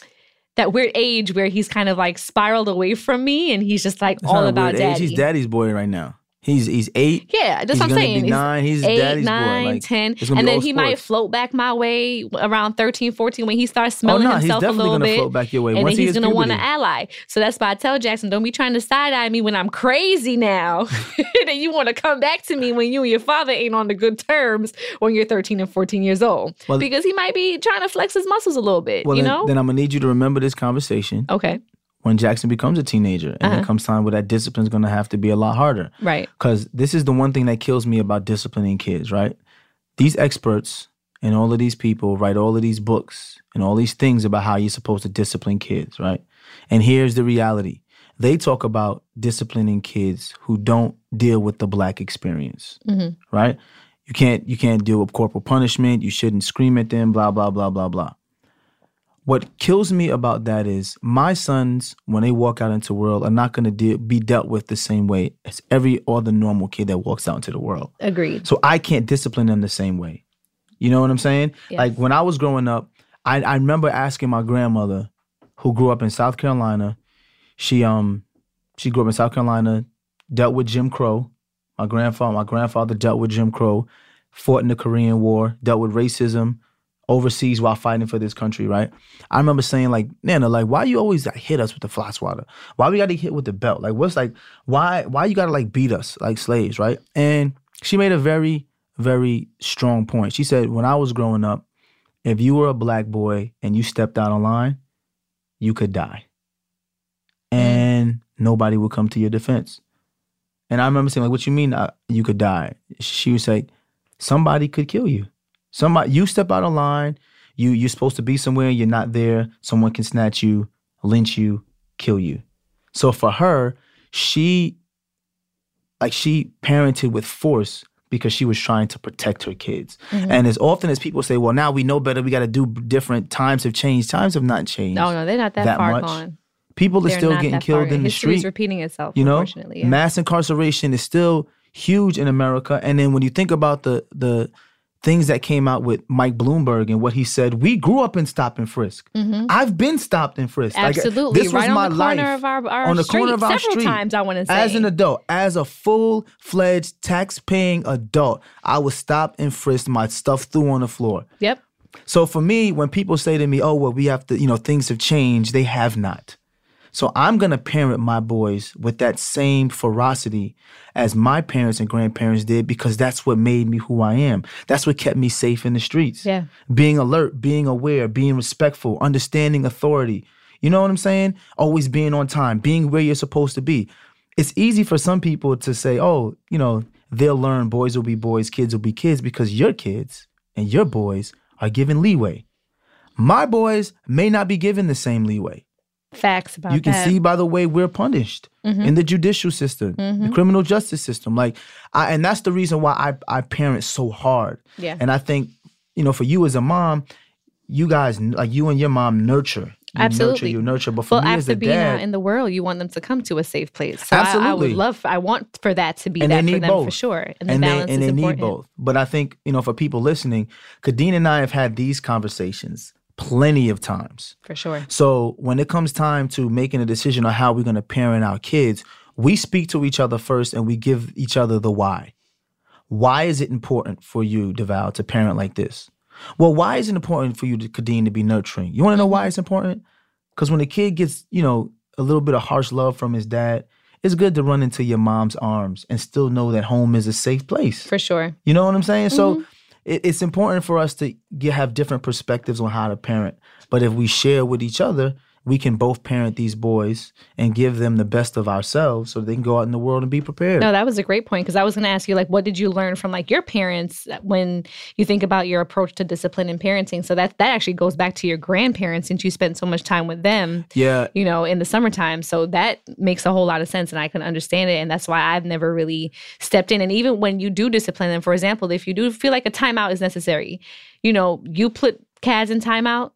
that weird age where he's kind of like spiraled away from me and he's just like It's all about daddy. He's daddy's boy right now. He's he's eight. Yeah, that's what I'm saying. nine. He's eight, daddy's nine, boy. Like, 10. it's And then he might float back my way around 13, 14 when he starts Oh smelling no, he's himself a definitely little bit. float back your way. and Once then he's hits gonna want an ally. So that's why I tell Jackson, don't be trying to side eye me when I'm crazy now. and you want to come back to me when you and your father ain't on the good terms when you're 13 and 14 years old. Well- because he might be trying to flex his muscles a little bit, Well, you then, know? then I'm gonna need you to remember this conversation okay. When Jackson becomes a teenager, and Uh-huh. it comes time where that discipline is gonna have to be a lot harder. Right. Because this is the one thing that kills me about disciplining kids, right? These experts and all of these people write all of these books and all these things about how you're supposed to discipline kids, right? And here's the reality they talk about disciplining kids who don't deal with the black experience, Mhm. right? You can't you can't deal with corporal punishment. You shouldn't scream at them. Blah blah blah blah blah. What kills me about that is my sons, when they walk out into the world, are not going to de- be dealt with the same way as every other normal kid that walks out into the world. Agreed. So I can't discipline them the same way. You know what I'm saying? Yes. Like when I was growing up, I, I remember asking my grandmother, who grew up in South Carolina. She um she grew up in South Carolina, dealt with Jim Crow. My grandfather, my grandfather dealt with Jim Crow, fought in the Korean War, dealt with racism overseas while fighting for this country, right? I remember saying like, Nana, like, why you always like, hit us with the fly swatter? Why we got to hit with the belt? Like, what's like, why why you got to like beat us like slaves, right? And she made a very very strong point. She said, when I was growing up, if you were a black boy and you stepped out of line, you could die, and nobody would come to your defense. And I remember saying, like, what you mean uh, you could die? She was like, somebody could kill you. Somebody you step out of line, you you're supposed to be somewhere, you're not there, someone can snatch you, lynch you, kill you. So for her, she like she parented with force because she was trying to protect her kids. Mm-hmm. And as often as people say, well, now we know better, we got to do different, times have changed. Times have not changed. No, no, they're not that, that far much. gone. People are They're still getting killed in the History is repeating itself, You know, unfortunately. Yeah. mass incarceration is still huge in America. And then when you think about the the things that came out with Mike Bloomberg and what he said, we grew up in stop and frisk. I've been stopped and frisked. Like, Mm-hmm. Absolutely. this was right my on the corner life of our, our on the street. corner of our Several street. times, I want to say. As an adult, as a full fledged tax paying adult, I was stopped and frisked. My stuff threw on the floor. Yep. So for me, when people say to me, "Oh, well, we have to," you know, things have changed. They have not. So I'm gonna parent my boys with that same ferocity as my parents and grandparents did because that's what made me who I am. That's what kept me safe in the streets. Yeah. Being alert, being aware, being respectful, understanding authority. You know what I'm saying? Always being on time, being where you're supposed to be. It's easy for some people to say, "Oh, you know, they'll learn. Boys will be boys, kids will be kids," because your kids and your boys are given leeway. My boys may not be given the same leeway. Facts about You can that. Mm-hmm. see by the way we're punished in the judicial system, the criminal justice system. Like, I, and that's the reason why I I parent so hard. Yeah. And I think, you know, for you as a mom, you guys like you and your mom nurture. You Absolutely. nurture, you nurture. But for well, me as a being dad, out in the world, you want them to come to a safe place. So I, I Absolutely. would love, I want for that to be and that they for need them both for sure. And the and balance they, and is they important. need both. But I think you know, for people listening, Kadeen and I have had these conversations plenty of times. For sure. So when it comes time to making a decision on how we're going to parent our kids, we speak to each other first and we give each other the why. Why is it important for you, Deval, to parent like this? Well, why is it important for you, to, Kadeen, to be nurturing? You want to know why it's important? Because when a kid gets, you know, a little bit of harsh love from his dad, it's good to run into your mom's arms and still know that home is a safe place. For sure. You know what I'm saying? Mm-hmm. So it, it's important for us to get, have different perspectives on how to parent. But if we share with each other, we can both parent these boys and give them the best of ourselves so they can go out in the world and be prepared. No, that was a great point because I was going to ask you, like, what did you learn from like your parents uh, when you think about your approach to discipline and parenting? So that that actually goes back to your grandparents since you spent so much time with them. yeah. you know, in the summertime. So that makes a whole lot of sense and I can understand it. And that's why I've never really stepped in. And even when you do discipline them, for example, if you do feel like a timeout is necessary, you know, you put Kaz in timeout.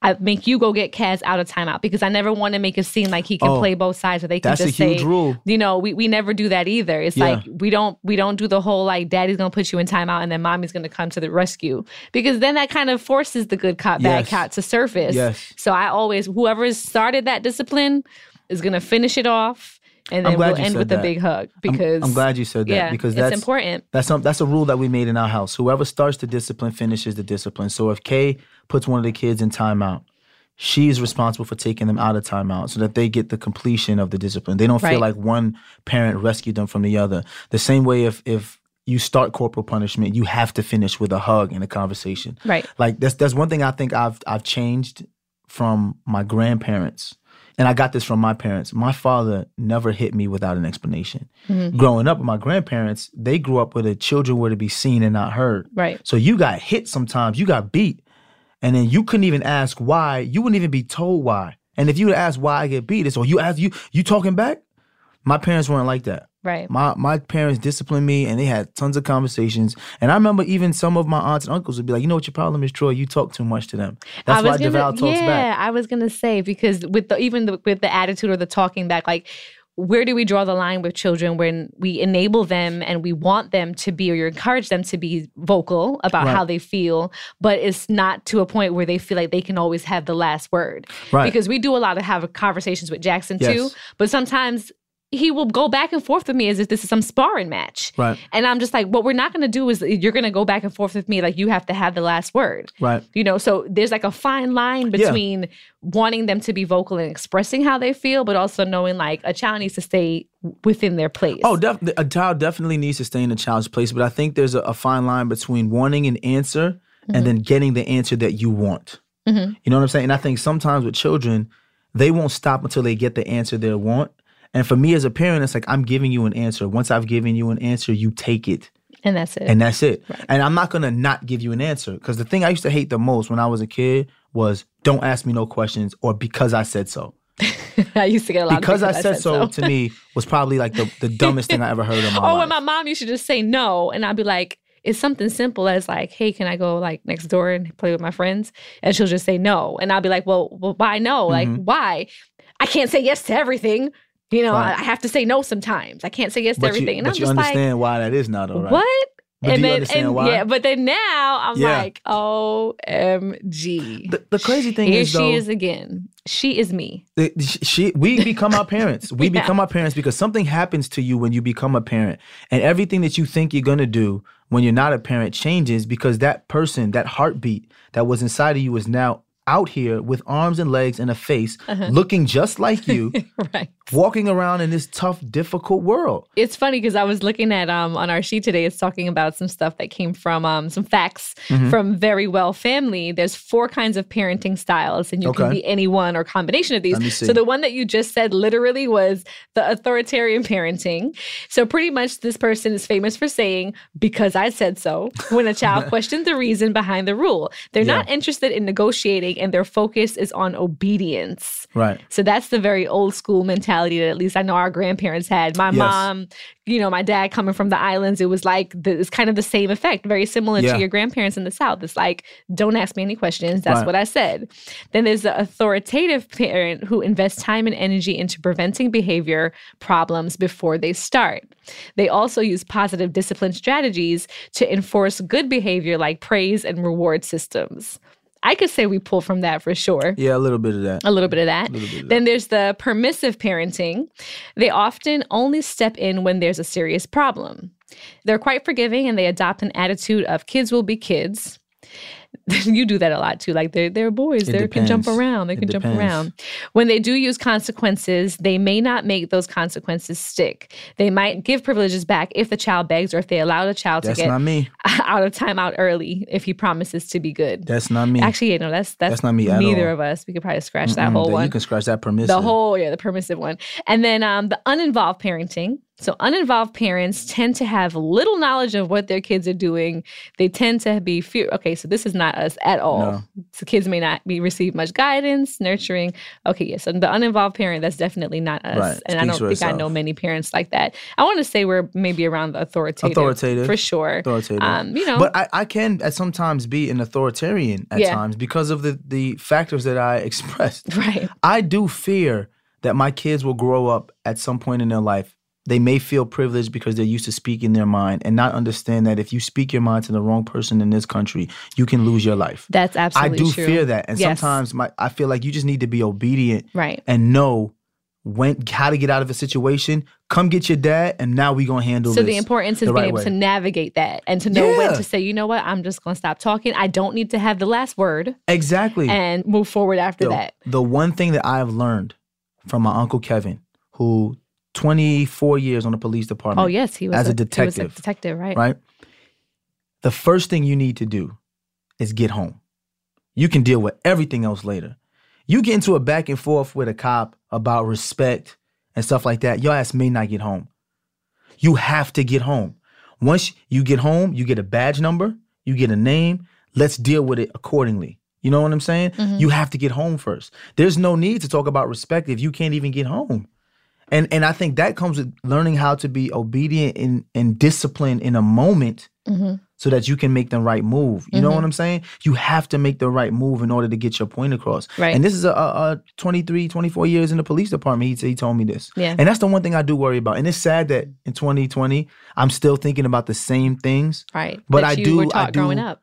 I make you go get Kaz out of timeout because I never want to make it seem like he can Oh, play both sides or they can that's a just huge say, rule. you know, we, we never do that either. It's Yeah. like we don't we don't do the whole like daddy's gonna put you in timeout and then mommy's gonna come to the rescue because then that kind of forces the good cop bad Yes. cop to surface. Yes. So I always whoever started that discipline is gonna finish it off. and then we'll end with a big hug I'm- because I'm, glad you said that yeah, because it's that's important. That's some, that's a rule that we made in our house. Whoever starts the discipline finishes the discipline. So if Kay puts one of the kids in timeout, she's responsible for taking them out of timeout so that they get the completion of the discipline. They don't Right. feel like one parent rescued them from the other. The same way if if you start corporal punishment, you have to finish with a hug and a conversation. Right. Like that's that's one thing I think I've I've changed from my grandparents. And I got this from my parents. My father never hit me without an explanation. Mm-hmm. Growing up with my grandparents, they grew up where the children were to be seen and not heard. Right. So you got hit sometimes, you got beat, and then you couldn't even ask why. You wouldn't even be told why. And if you would ask why I get beat, it's or you ask you you talking back. My parents weren't like that. Right. My my parents disciplined me and they had tons of conversations. And I remember even some of my aunts and uncles would be like, you know what your problem is, Troy? You talk too much to them. That's I why gonna, Deval talks yeah, back. I was gonna say because with the even the, with the attitude or the talking back, like where do we draw the line with children when we enable them and we want them to be or you encourage them to be vocal about Right. how they feel, but it's not to a point where they feel like they can always have the last word. Right. Because we do a lot of have conversations with Jackson too, but sometimes he will go back and forth with me as if this is some sparring match. Right. And I'm just like, what we're not going to do is you're going to go back and forth with me. Like you have to have the last word. Right. You know, so there's like a fine line Yeah. between wanting them to be vocal and expressing how they feel, but also knowing like a child needs to stay within their place. Oh, definitely. A child definitely needs to stay in a child's place, but I think there's a, a fine line between wanting an answer Mm-hmm. and then getting the answer that you want. Mhm. You know what I'm saying? And I think sometimes with children, they won't stop until they get the answer they want. And for me as a parent, it's like I'm giving you an answer. Once I've given you an answer, you take it. and that's it. and that's it. And I'm not gonna not give you an answer because the thing I used to hate the most when I was a kid was don't ask me no questions or because I said so. I used to get a lot of Because of I said so, to me was probably like the, the dumbest thing I ever heard in my Oh, life. and my mom used to just say no, and I'd be like, it's something simple as like, hey, can I go like next door and play with my friends? And she'll just say no, and I'll be like, well, well, why no? Like, Mhm. why? I can't say yes to everything. You know, Right. I have to say no sometimes. I can't say yes to but everything. you, and but I'm you just like, understand why that is not all right. what? But and do you then, understand and, why? yeah, but then now I'm Yeah. like, OMG. The, the crazy thing Here is she is again. She is me. she we become our parents. We Yeah. become our parents because something happens to you when you become a parent, and everything that you think you're gonna do when you're not a parent changes because that person, that heartbeat that was inside of you, is now out here with arms and legs and a face, Uh-huh. looking just like you, right. Walking around in this tough, difficult world. It's funny because I was looking at um on our sheet today. It's talking about some stuff that came from um some facts Mm-hmm. from Verywell Family. There's four kinds of parenting styles, and you can be any one or combination of these. Let me see. So the one that you just said literally was the authoritarian parenting. So pretty much this person is famous for saying because I said so when a child questions the reason behind the rule. They're Yeah. not interested in negotiating, and their focus is on obedience. Right. So that's the very old school mentality that at least I know our grandparents had. My Yes. mom, you know, my dad coming from the islands, it was like the, it's kind of the same effect, very similar Yeah. to your grandparents in the South. It's like, don't ask me any questions. That's Right. what I said. Then there's the authoritative parent who invests time and energy into preventing behavior problems before they start. They also use positive discipline strategies to enforce good behavior like praise and reward systems. I could say we pull from that for sure Yeah, a little bit of that. a little bit of that. bit of Then there's the permissive parenting. They often only step in when there's a serious problem. They're quite forgiving and they adopt an attitude of kids will be kids. you do that a lot too. Like they're they're boys. They can jump around. They can jump around. When they do use consequences, they may not make those consequences stick. They might give privileges back if the child begs or if they allow the child That's to get not me. out of timeout early if he promises to be good. That's not me. Actually, you know, that's that's, That's not me at neither of us. We could probably scratch that Mm-mm, whole that one. You can scratch that permissive. The whole, yeah, the permissive one. And then um, the uninvolved parenting. So, uninvolved parents tend to have little knowledge of what their kids are doing. They tend to be fear. Okay, so this is not us at all. No. So, kids may not be receive much guidance, nurturing. Okay, yes. so the uninvolved parent, that's definitely not us. Right. And I don't think I know many parents like that. I want to say we're maybe around the authoritative. Authoritative. For sure. authoritative. Um, you know, But I, I can at sometimes be an authoritarian at Yeah. times because of the the factors that I expressed. right. I do fear that my kids will grow up at some point in their life. They may feel privileged because they're used to speaking their mind and not understand that if you speak your mind to the wrong person in this country, you can lose your life. That's absolutely true. I do true. fear that. And Yes. sometimes my I feel like you just need to be obedient Right. and know when how to get out of a situation. Come get your dad, and now we gonna handle So the importance is the being right able way. to navigate that and to know when to say, you know what, I'm just going to stop talking. I don't need to have the last word exactly. and move forward after the, that. the one thing that I've learned from my uncle Kevin, who 24 years on the police department, Oh yes, he was as a he was detective, detective, right? right? The first thing you need to do is get home. You can deal with everything else later. You get into a back and forth with a cop about respect and stuff like that, your ass may not get home. You have to get home. Once you get home, you get a badge number, you get a name. Let's deal with it accordingly. You know what I'm saying? Mm-hmm. You have to get home first. There's no need to talk about respect if you can't even get home. And and I think that comes with learning how to be obedient and, and disciplined in a moment mm-hmm. so that you can make the right move. You know what mm-hmm. I'm saying? You have to make the right move in order to get your point across. Right. And this is a, a, a 23, 24 years in the police department. He, he told me this. Yeah. And that's the one thing I do worry about. And it's sad that in 2020, I'm still thinking about the same things. Right. But I you do- were I taught growing do- up.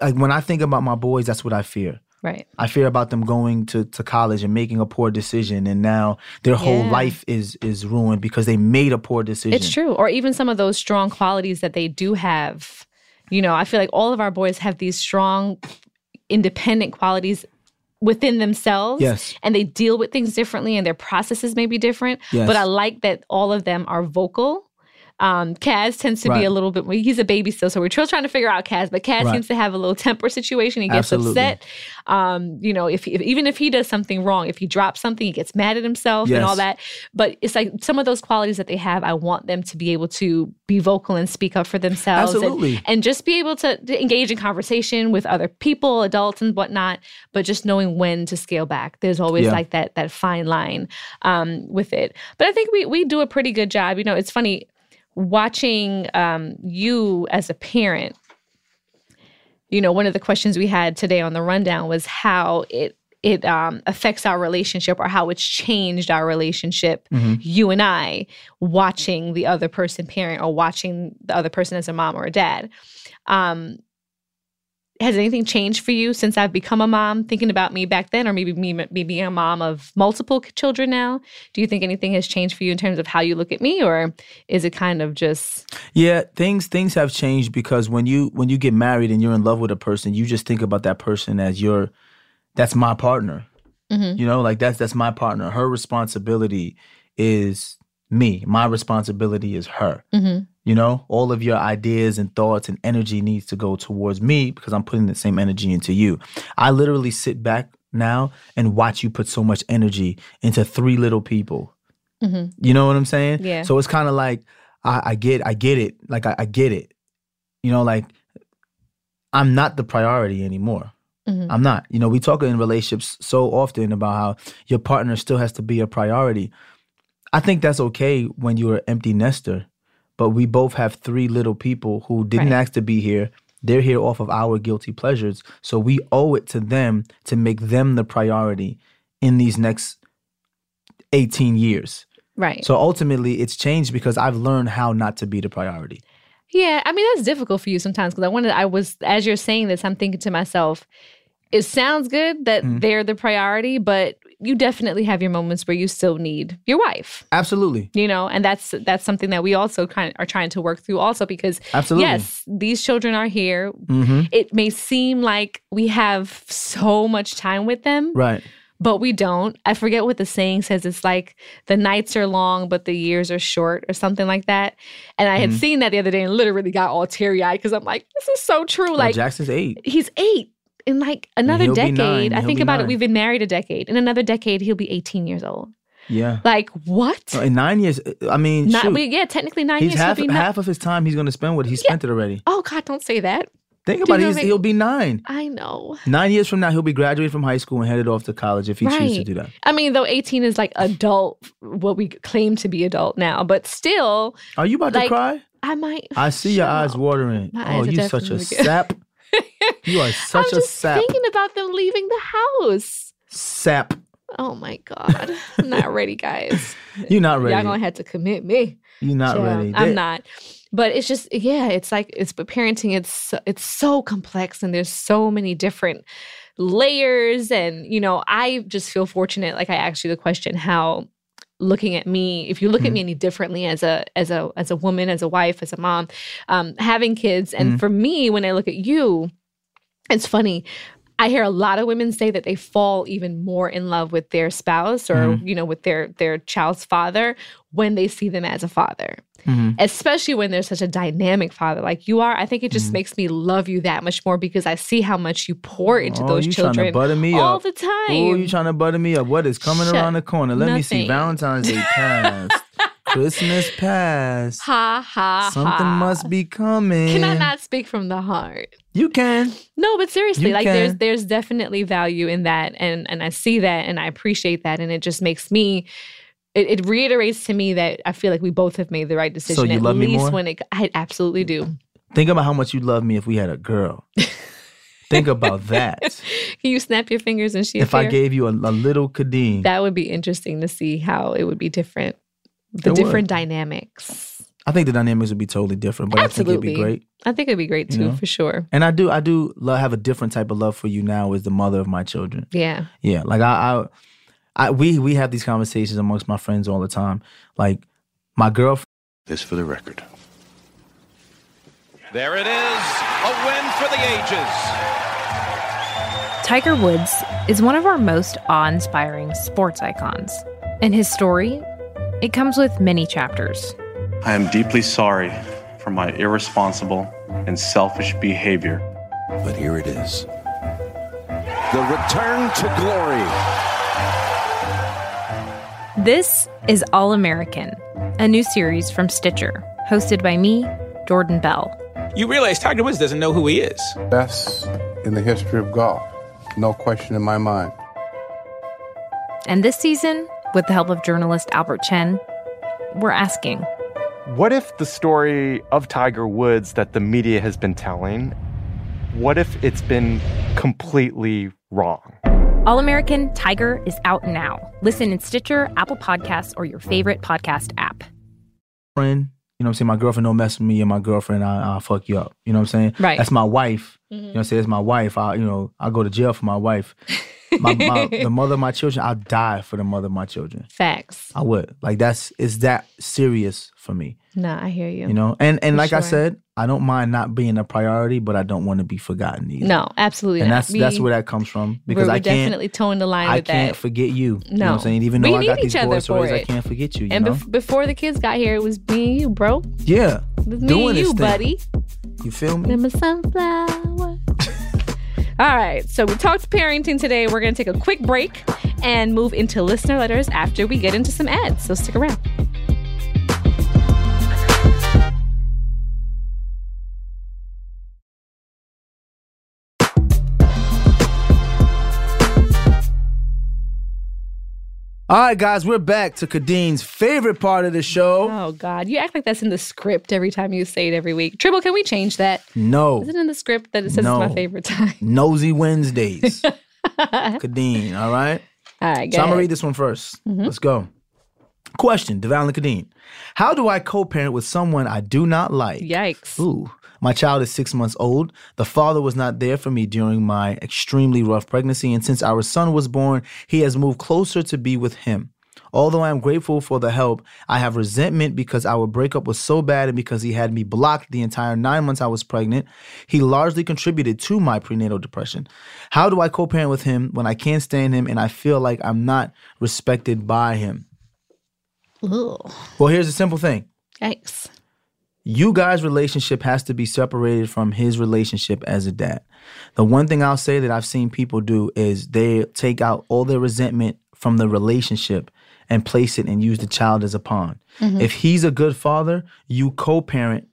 Like when I think about my boys, that's what I fear. Right. I fear about them going to, to college and making a poor decision, and now their whole Yeah. life is is ruined because they made a poor decision. It's true. Or even some of those strong qualities that they do have. You know, I feel like all of our boys have these strong, independent qualities within themselves. Yes. And they deal with things differently and their processes may be different. Yes. But I like that all of them are vocal. Um, Kaz tends to be a little bit, he's a baby still, so we're still trying to figure out Kaz, but Kaz Right. seems to have a little temper situation. He gets Absolutely. upset. Um, you know, if, if even if he does something wrong, if he drops something, he gets mad at himself and all that. But it's like some of those qualities that they have, I want them to be able to be vocal and speak up for themselves. and- Absolutely. And, just be able to, to engage in conversation with other people, adults and whatnot, but just knowing when to scale back. There's always Yeah. like that that fine line um, with it. But I think we we do a pretty good job. You know, it's funny watching um, you as a parent you know one of the questions we had today on the rundown was how it it um, affects our relationship or how it's changed our relationship you and i watching the other person parent or watching the other person as a mom or a dad. Um, has anything changed for you since I've become a mom? Thinking about me back then, or maybe me, me being a mom of multiple children now. Do you think anything has changed for you in terms of how you look at me, or is it kind of just Yeah, things things have changed because when you when you get married and you're in love with a person, you just think about that person as your that's my partner. Mhm. You know, like that's that's my partner. Her responsibility is me. My responsibility is her. Mhm. You know, all of your ideas and thoughts and energy needs to go towards me because I'm putting the same energy into you. I literally sit back now and watch you put so much energy into three little people. Mhm. You know what I'm saying? Yeah. So it's kind of like I, I get, I get it. Like I, I get it. You know, like I'm not the priority anymore. Mhm. I'm not. You know, we talk in relationships so often about how your partner still has to be a priority. I think that's okay when you're an empty nester, but we both have three little people who didn't Right. ask to be here. They're here off of our guilty pleasures. So we owe it to them to make them the priority in these next 18 years. right? So ultimately, it's changed because I've learned how not to be the priority. Yeah, I mean that's difficult for you sometimes because I wanted. I was as you're saying this, I'm thinking to myself, it sounds good that Mm-hmm. they're the priority, but you definitely have your moments where you still need your wife. Absolutely. You know, and that's that's something that we also kind of are trying to work through also because Absolutely. yes, these children are here. hmm It may seem like we have so much time with them, Right. but we don't. I forget what the saying says. It's like the nights are long, but the years are short, or something like that. And I had Mm-hmm. seen that the other day and literally got all teary eyed because I'm like, this is so true. Well, like Jackson's eight. he's eight. In like another he'll decade. I think about it. We've been married a decade. In another decade, he'll be 18 years old. Yeah. Like what? So in nine years, I mean, Not, we, yeah, technically nine he's years. half half of his time he's going to spend with. He spent it already. Oh God, don't say that. Think about it. he'll be nine. I know. Nine years from now, he'll be graduated from high school and headed off to college if he chooses to do that. I mean, though 18 is like adult, what we claim to be adult now, but still, Are you about Like, to cry? I might. I see your eyes up. watering. My oh, eyes are you such a sap. you are such I'm a just sap. thinking about them leaving the house. Sap. Oh my God. I'm not ready, guys. You're not ready. Y'all gonna have to commit me. You're not Yeah, ready. I'm They- not. But it's just, yeah, it's like it's but parenting, it's so- it's so complex and there's so many different layers. And, you know, I just feel fortunate, like I asked you the question, how looking at me, if you look at me any differently as a as a as a woman, as a wife, as a mom, um, having kids, and for me, when I look at you, it's funny. I hear a lot of women say that they fall even more in love with their spouse or you know with their their child's father when they see them as a father. Mhm. Especially when there's such a dynamic father like you are, I think it just makes me love you that much more because I see how much you pour into Oh, those you trying to children butter me all up. the time. Oh, you trying to butter me up? What is coming Shut- around the corner? Let me see. Valentine's Day passed. Christmas passed. ha ha Something ha. must be coming. Can I not speak from the heart? You can. No, but seriously, You like there's can. there's definitely value in that, and and I see that, and I appreciate that, and it just makes me. It, it reiterates to me that I feel like we both have made the right decision. So you at love me least more? when it, I absolutely do. Think about how much you'd love me if we had a girl. Think about that. Can you snap your fingers and she if I gave you a, a little Kadeen, that would be interesting to see how it would be different, the It would. different dynamics. I think the dynamics would be totally different. But I think it'd be great. I think it'd be great You too, know? for sure. And I do, I do love, have a different type of love for you now as the mother of my children. Yeah, Yeah, like I, I, I we we have these conversations amongst my friends all the time. Like my girlfriend. This for the record. There it is, a win for the ages. Tiger Woods is one of our most awe inspiring sports icons. And his story, it comes with many chapters. I am deeply sorry for my irresponsible and selfish behavior. But here it is. The return to glory. This is All American, a new series from Stitcher, hosted by me, Jordan Bell. You realize Tiger Woods doesn't know who he is. Best in the history of golf. No question in my mind. And this season, with the help of journalist Albert Chen, we're asking What if the story of Tiger Woods that the media has been telling, what if it's been completely wrong? All American Tiger is out now. Listen in Stitcher, Apple Podcasts, or your favorite podcast app. friend. You know what I'm saying? My girlfriend don't mess with me and my girlfriend, I, I'll fuck you up. You know what I'm saying? Right. That's my wife. Mm-hmm. You know what I'm saying? That's my wife. I, you know, I'll go to jail for my wife. My, my, the mother of my children, I'll die for the mother of my children. facts. I would. Like that's it's that serious for me. No, I hear you. You know? And and For like I said, I don't mind not being a priority, but I don't want to be forgotten either. no, absolutely And not. that's that's where that comes from. Because we're I can't definitely toeing the line with that. I can't that. forget you. You know what No. I'm saying? Even We though I got these for stories, I can't forget you. You and know? bef- before the kids got here, it was me and you, bro. yeah. It was me Doing and you, buddy. You feel me? I'm a sunflower. All right, so we talked parenting today. We're going to take a quick break and move into listener letters after we get into some ads. So stick around. All right, guys, we're back to Kadeen's favorite part of the show. Oh God, you act like that's in the script every time you say it every week. Tribble, can we change that? No, Is it in the script that it says No. it's my favorite time? Nosy Wednesdays. Kadeen, all right? All right, go So I'm going to read this one first. Mm-hmm. Let's go. Question, Deval and Kadeen. How do I co-parent with someone I do not like? Yikes. Ooh. My child is six months old. The father was not there for me during my extremely rough pregnancy, and since our son was born, he has moved closer to be with him. Although I am grateful for the help, I have resentment because our breakup was so bad and because he had me blocked the entire nine months I was pregnant. He largely contributed to my prenatal depression. How do I co parent with him when I can't stand him and I feel like I'm not respected by him? Well, here's a simple thing Yikes. You guys' relationship has to be separated from his relationship as a dad. The one thing I'll say that I've seen people do is they take out all their resentment from the relationship and place it and use the child as a pawn. Mm-hmm. If he's a good father, you co-parent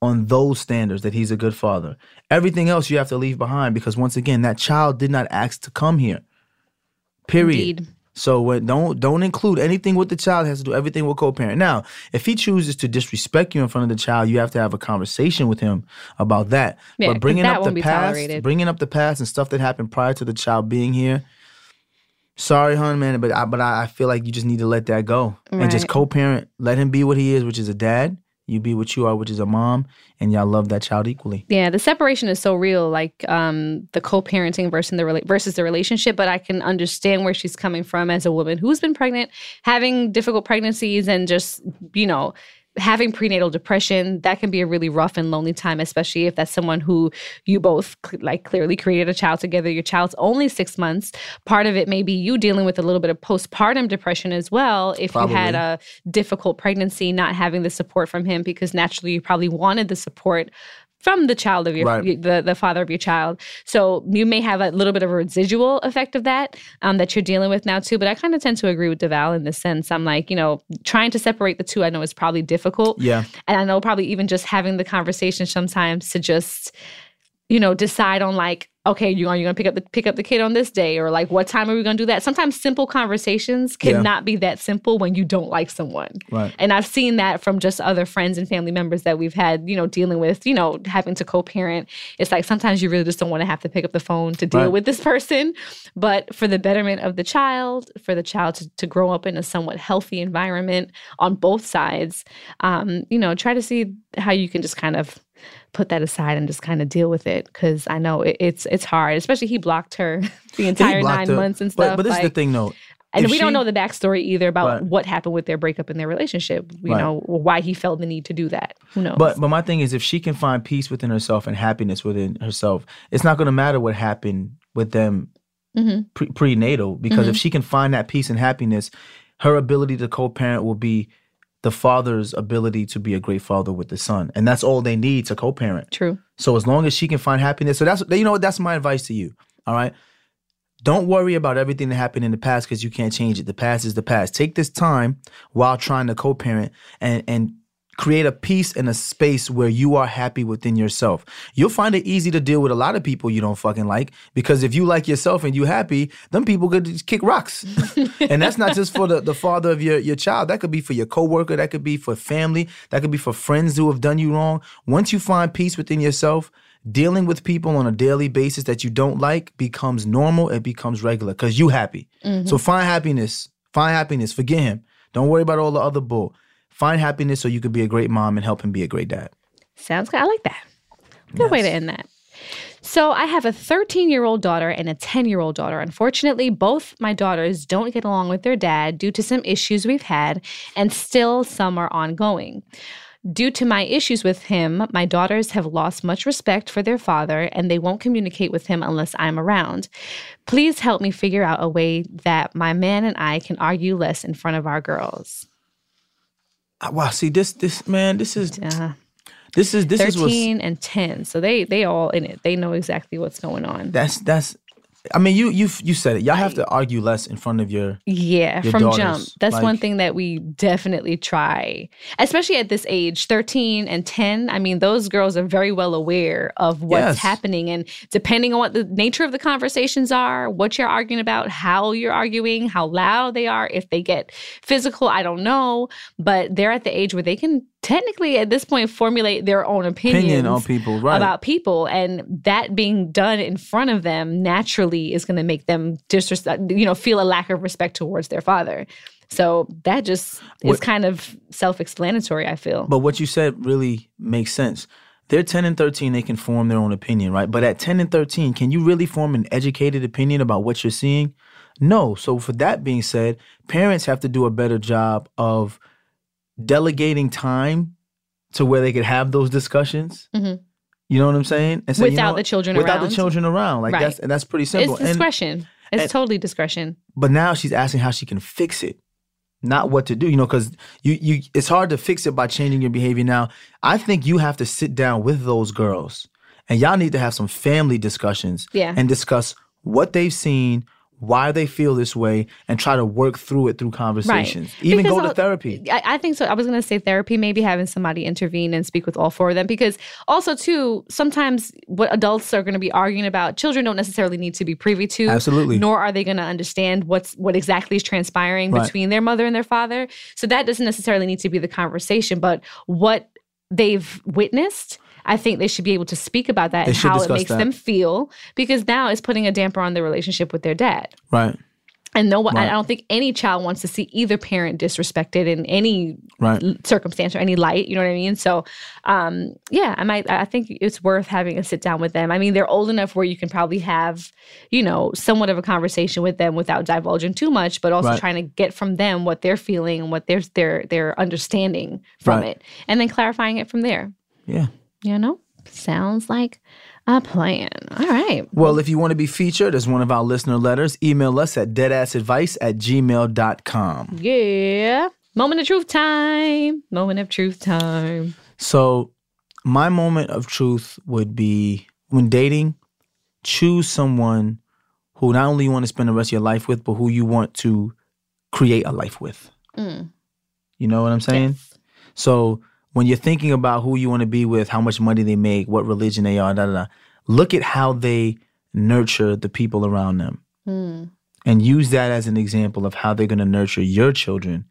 on those standards that he's a good father. Everything else you have to leave behind because once again, that child did not ask to come here. Period. Indeed. So when, don't don't include anything with the child. It has to do everything with co-parent. Now, if he chooses to disrespect you in front of the child, you have to have a conversation with him about that. Yeah, but bringing that up the past, tolerated. bringing up the past and stuff that happened prior to the child being here. Sorry, hon, man, but I, but I, I feel like you just need to let that go and just co-parent. Let him be what he is, which is a dad. You be what you are, which is a mom, and y'all love that child equally. Yeah, the separation is so real, like um, the co-parenting versus the versus the relationship. But I can understand where she's coming from as a woman who's been pregnant, having difficult pregnancies, and just you know having prenatal depression that can be a really rough and lonely time especially if that's someone who you both cl- like clearly created a child together. Your child's only six months. Part of it may be you dealing with a little bit of postpartum depression as well if you had a difficult pregnancy not having the support from him because naturally you probably wanted the support from the child of your Right. the, the father of your child so you may have a little bit of a residual effect of that um, that you're dealing with now too but i kind of tend to agree with deval in this sense i'm like you know trying to separate the two i know is probably difficult Yeah. and I know probably even just having the conversation sometimes to just, you know, decide on like, okay, you are you gonna pick up the pick up the kid on this day, or like what time are we gonna do that? Sometimes simple conversations Yeah. cannot be that simple when you don't like someone. Right. And I've seen that from just other friends and family members that we've had, you know, dealing with, you know, having to co-parent. It's like sometimes you really just don't want to have to pick up the phone to deal Right. with this person. But for the betterment of the child, for the child to, to grow up in a somewhat healthy environment on both sides, um, you know, try to see how you can just kind of put that aside and just kind of deal with it. Cause I know it, it's it's hard, especially he blocked her the entire nine her. months and stuff. but this is the thing, though. and If we don't know the backstory either about Right. what happened with their breakup in their relationship. You Right. know, why he felt the need to do that. Who knows? But but my thing is, if she can find peace within herself and happiness within herself, it's not going to matter what happened with them Mhm. pre- prenatal because if Mhm. she can find that peace and happiness, her ability to co-parent will be the father's ability to be a great father with the son, and that's all they need to co-parent. True. So as long as she can find happiness, so that's you know what that's my advice to you. All right. Don't worry about everything that happened in the past because you can't change it. The past is the past. Take this time while trying to co-parent and and create a peace and a space where you are happy within yourself. You'll find it easy to deal with a lot of people you don't fucking like because if you like yourself and you happy, them people could just kick rocks. and that's not just for the, the father of your, your child. That could be for your coworker. That could be for family. That could be for friends who have done you wrong. Once you find peace within yourself, dealing with people on a daily basis that you don't like becomes normal. It becomes regular because you happy. Mhm. So find happiness. Find happiness. Forget him. Don't worry about all the other bull. Find happiness so you can be a great mom and help him be a great dad. Sounds good. I like that. Good way to end that. So I have a 13 year old daughter and a 10 year old daughter. Unfortunately, both my daughters don't get along with their dad due to some issues we've had, and still some are ongoing. Due to my issues with him, my daughters have lost much respect for their father and they won't communicate with him unless I'm around. Please help me figure out a way that my man and I can argue less in front of our girls. Wow, see this this man, this is this is this is what's 13 and 10. So they they all in it. They know exactly what's going on. that's that's I mean you you you said it. Y'all have to argue less in front of your Yeah, your from daughters. jump. That's Like, one thing that we definitely try, especially at this age 13 and 10. I mean, those girls are very well aware of what's Yes. happening. And depending on what the nature of the conversations are, what you're arguing about, how you're arguing, how loud they are, if they get physical, I don't know. But they're at the age where they can technically, at this point, formulate their own opinion on people, right? about people and that being done in front of them naturally is going to make them disrespect you know feel a lack of respect towards their father so that just is kind of self-explanatory i feel But what you said really makes sense. They're 10 and 13, they can form their own opinion, right? But at 10 and 13, can you really form an educated opinion about what you're seeing? No. So, for that being said, parents have to do a better job of delegating time to where they could have those discussions. Mhm. You know what I'm saying? And say, you Without know the children without around. the children around. Like Right. that's and that's pretty simple. it's And- discretion it's and- totally discretion but now she's asking how she can fix it not what to do you know because you you it's hard to fix it by changing your behavior now i think you have to sit down with those girls and y'all need to have some family discussions Yeah. and discuss what they've seen why they feel this way and try to work through it through conversations even Because go to therapy I, I think so. I was going to say therapy, maybe having somebody intervene and speak with all four of them. Because also, too, sometimes what adults are going to be arguing about, children don't necessarily need to be privy to. Absolutely. Nor are they going to understand what's what exactly is transpiring Right. between their mother and their father. So that doesn't necessarily need to be the conversation. But what they've witnessed. I think they should be able to speak about that They and how it makes that. them feel because now it's putting a damper on the relationship with their dad. right And no, I Right. I don't think any child wants to see either parent disrespected in any Right. circumstance or any light. You know what I mean? So, um, yeah, I might. I think it's worth having a sit down with them. I mean, they're old enough where you can probably have, you know, somewhat of a conversation with them without divulging too much, but also Right. trying to get from them what they're feeling and what their their their understanding from it, and then clarifying it from there. Yeah. You know, sounds like a plan. All right. Well, if you want to be featured as one of our listener letters, email us at deadassadvice at gmail.com. Yeah. Moment of truth time. Moment of truth time. So, my moment of truth would be when dating, choose someone who not only you want to spend the rest of your life with, but who you want to create a life with. Mm. You know what I'm saying? So, when you're thinking about who you want to be with, how much money they make, what religion they are, da da da, look at how they nurture the people around them Mm. and use that as an example of how they're going to nurture your children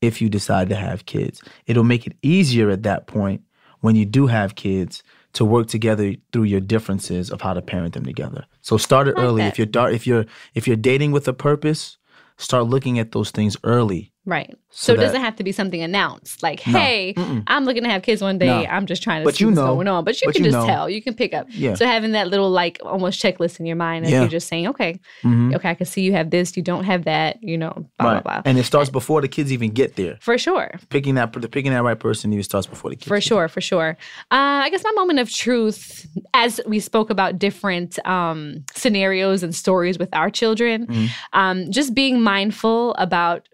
if you decide to have kids. It'll make it easier at that point when you do have kids to work together through your differences of how to parent them together. So start it like early. that. If you're dar- if you're if you're dating with a purpose, start looking at those things early. Right. So So, it that- doesn't have to be something announced like, No. hey, Mm-mm. I'm looking to have kids one day. No. I'm just trying to But see you what's know. going on. But you But can you just know. tell. You can pick up. Yeah. So having that little like almost checklist in your mind as Yeah. you're just saying, okay, Mhm. okay, I can see you have this, you don't have that, you know, blah, right. blah, blah. And it starts before the kids even get there. For sure. Picking that picking that right person even starts before the kids. For sure, for sure. Uh, I guess my moment of truth, as we spoke about different um, scenarios and stories with our children, Mhm. um, just being mindful about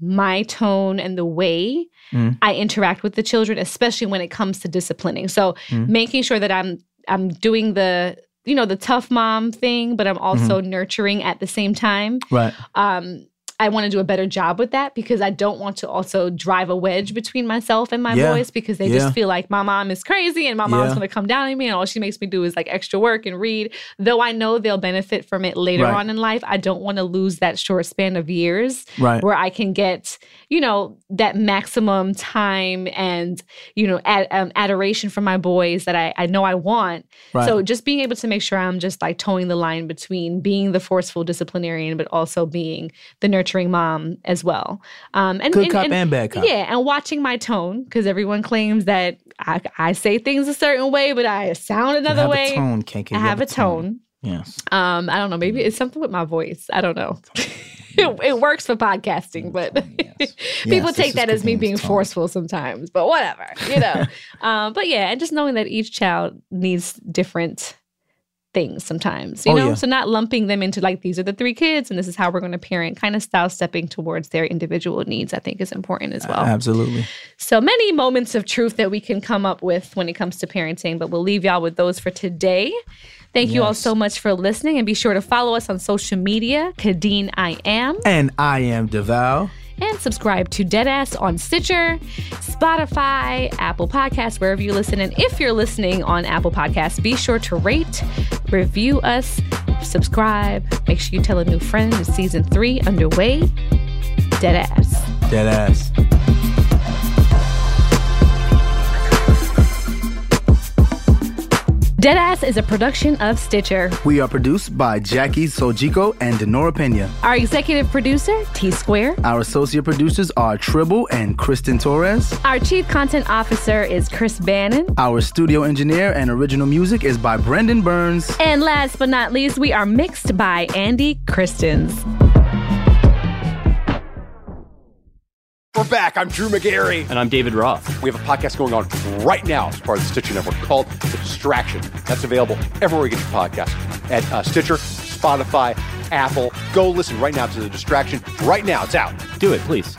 my tone and the way Mhm. I interact with the children, especially when it comes to disciplining. So Mhm. making sure that I'm I'm doing the you know the tough mom thing, but I'm also nurturing at the same time Right. um, I want to do a better job with that because I don't want to also drive a wedge between myself and my Yeah. boys because they Yeah. just feel like my mom is crazy and my mom's Yeah. going to come down on me and all she makes me do is like extra work and read. Though I know they'll benefit from it later Right. on in life, I don't want to lose that short span of years Right. where I can get, you know, that maximum time and, you know, ad, um, adoration from my boys that I, I know I want. Right. So just being able to make sure I'm just like toeing the line between being the forceful disciplinarian, but also being the nurturing mom as well. Um, and Good cop and bad cop. Yeah, and watching my tone because everyone claims that I, I say things a certain way, but I sound another You have way. a tone, Kenke. I You have a tone. Yes. Um, I don't know. Maybe it's something with my voice. I don't know. it, it works for podcasting, but people Yes, take that as me being tone. forceful sometimes. But whatever, you know. um, but yeah, and just knowing that each child needs different things sometimes, you Oh, know. yeah. So not lumping them into like these are the three kids and this is how we're going to parent. Kind of style stepping towards their individual needs, I think, is important as well. Absolutely. So many moments of truth that we can come up with when it comes to parenting, but we'll leave y'all with those for today. Thank you all so much for listening and be sure to follow us on social media, Kadeen I Am, And I am Deval. and subscribe to Deadass on Stitcher, Spotify, Apple Podcasts, wherever you listen. And if you're listening on Apple Podcasts, be sure to rate, review us, subscribe. Make sure you tell a new friend. It's season three underway. Deadass. Dead Deadass is a production of Stitcher. We are produced by Jackie Sojiko and Denora Pena. Our executive producer, T Square. Our associate producers are Tribble and Kristen Torres. Our chief content officer is Chris Bannon. Our studio engineer and original music is by Brendan Burns. And last but not least, we are mixed by Andy Christens. We're back. I'm Drew Magary. And I'm David Roth. We have a podcast going on right now as part of the Stitcher Network called The Distraction. That's available everywhere you get your podcast at uh, Stitcher, Spotify, Apple. Go listen right now to The Distraction. Right now, it's out. Do it, please.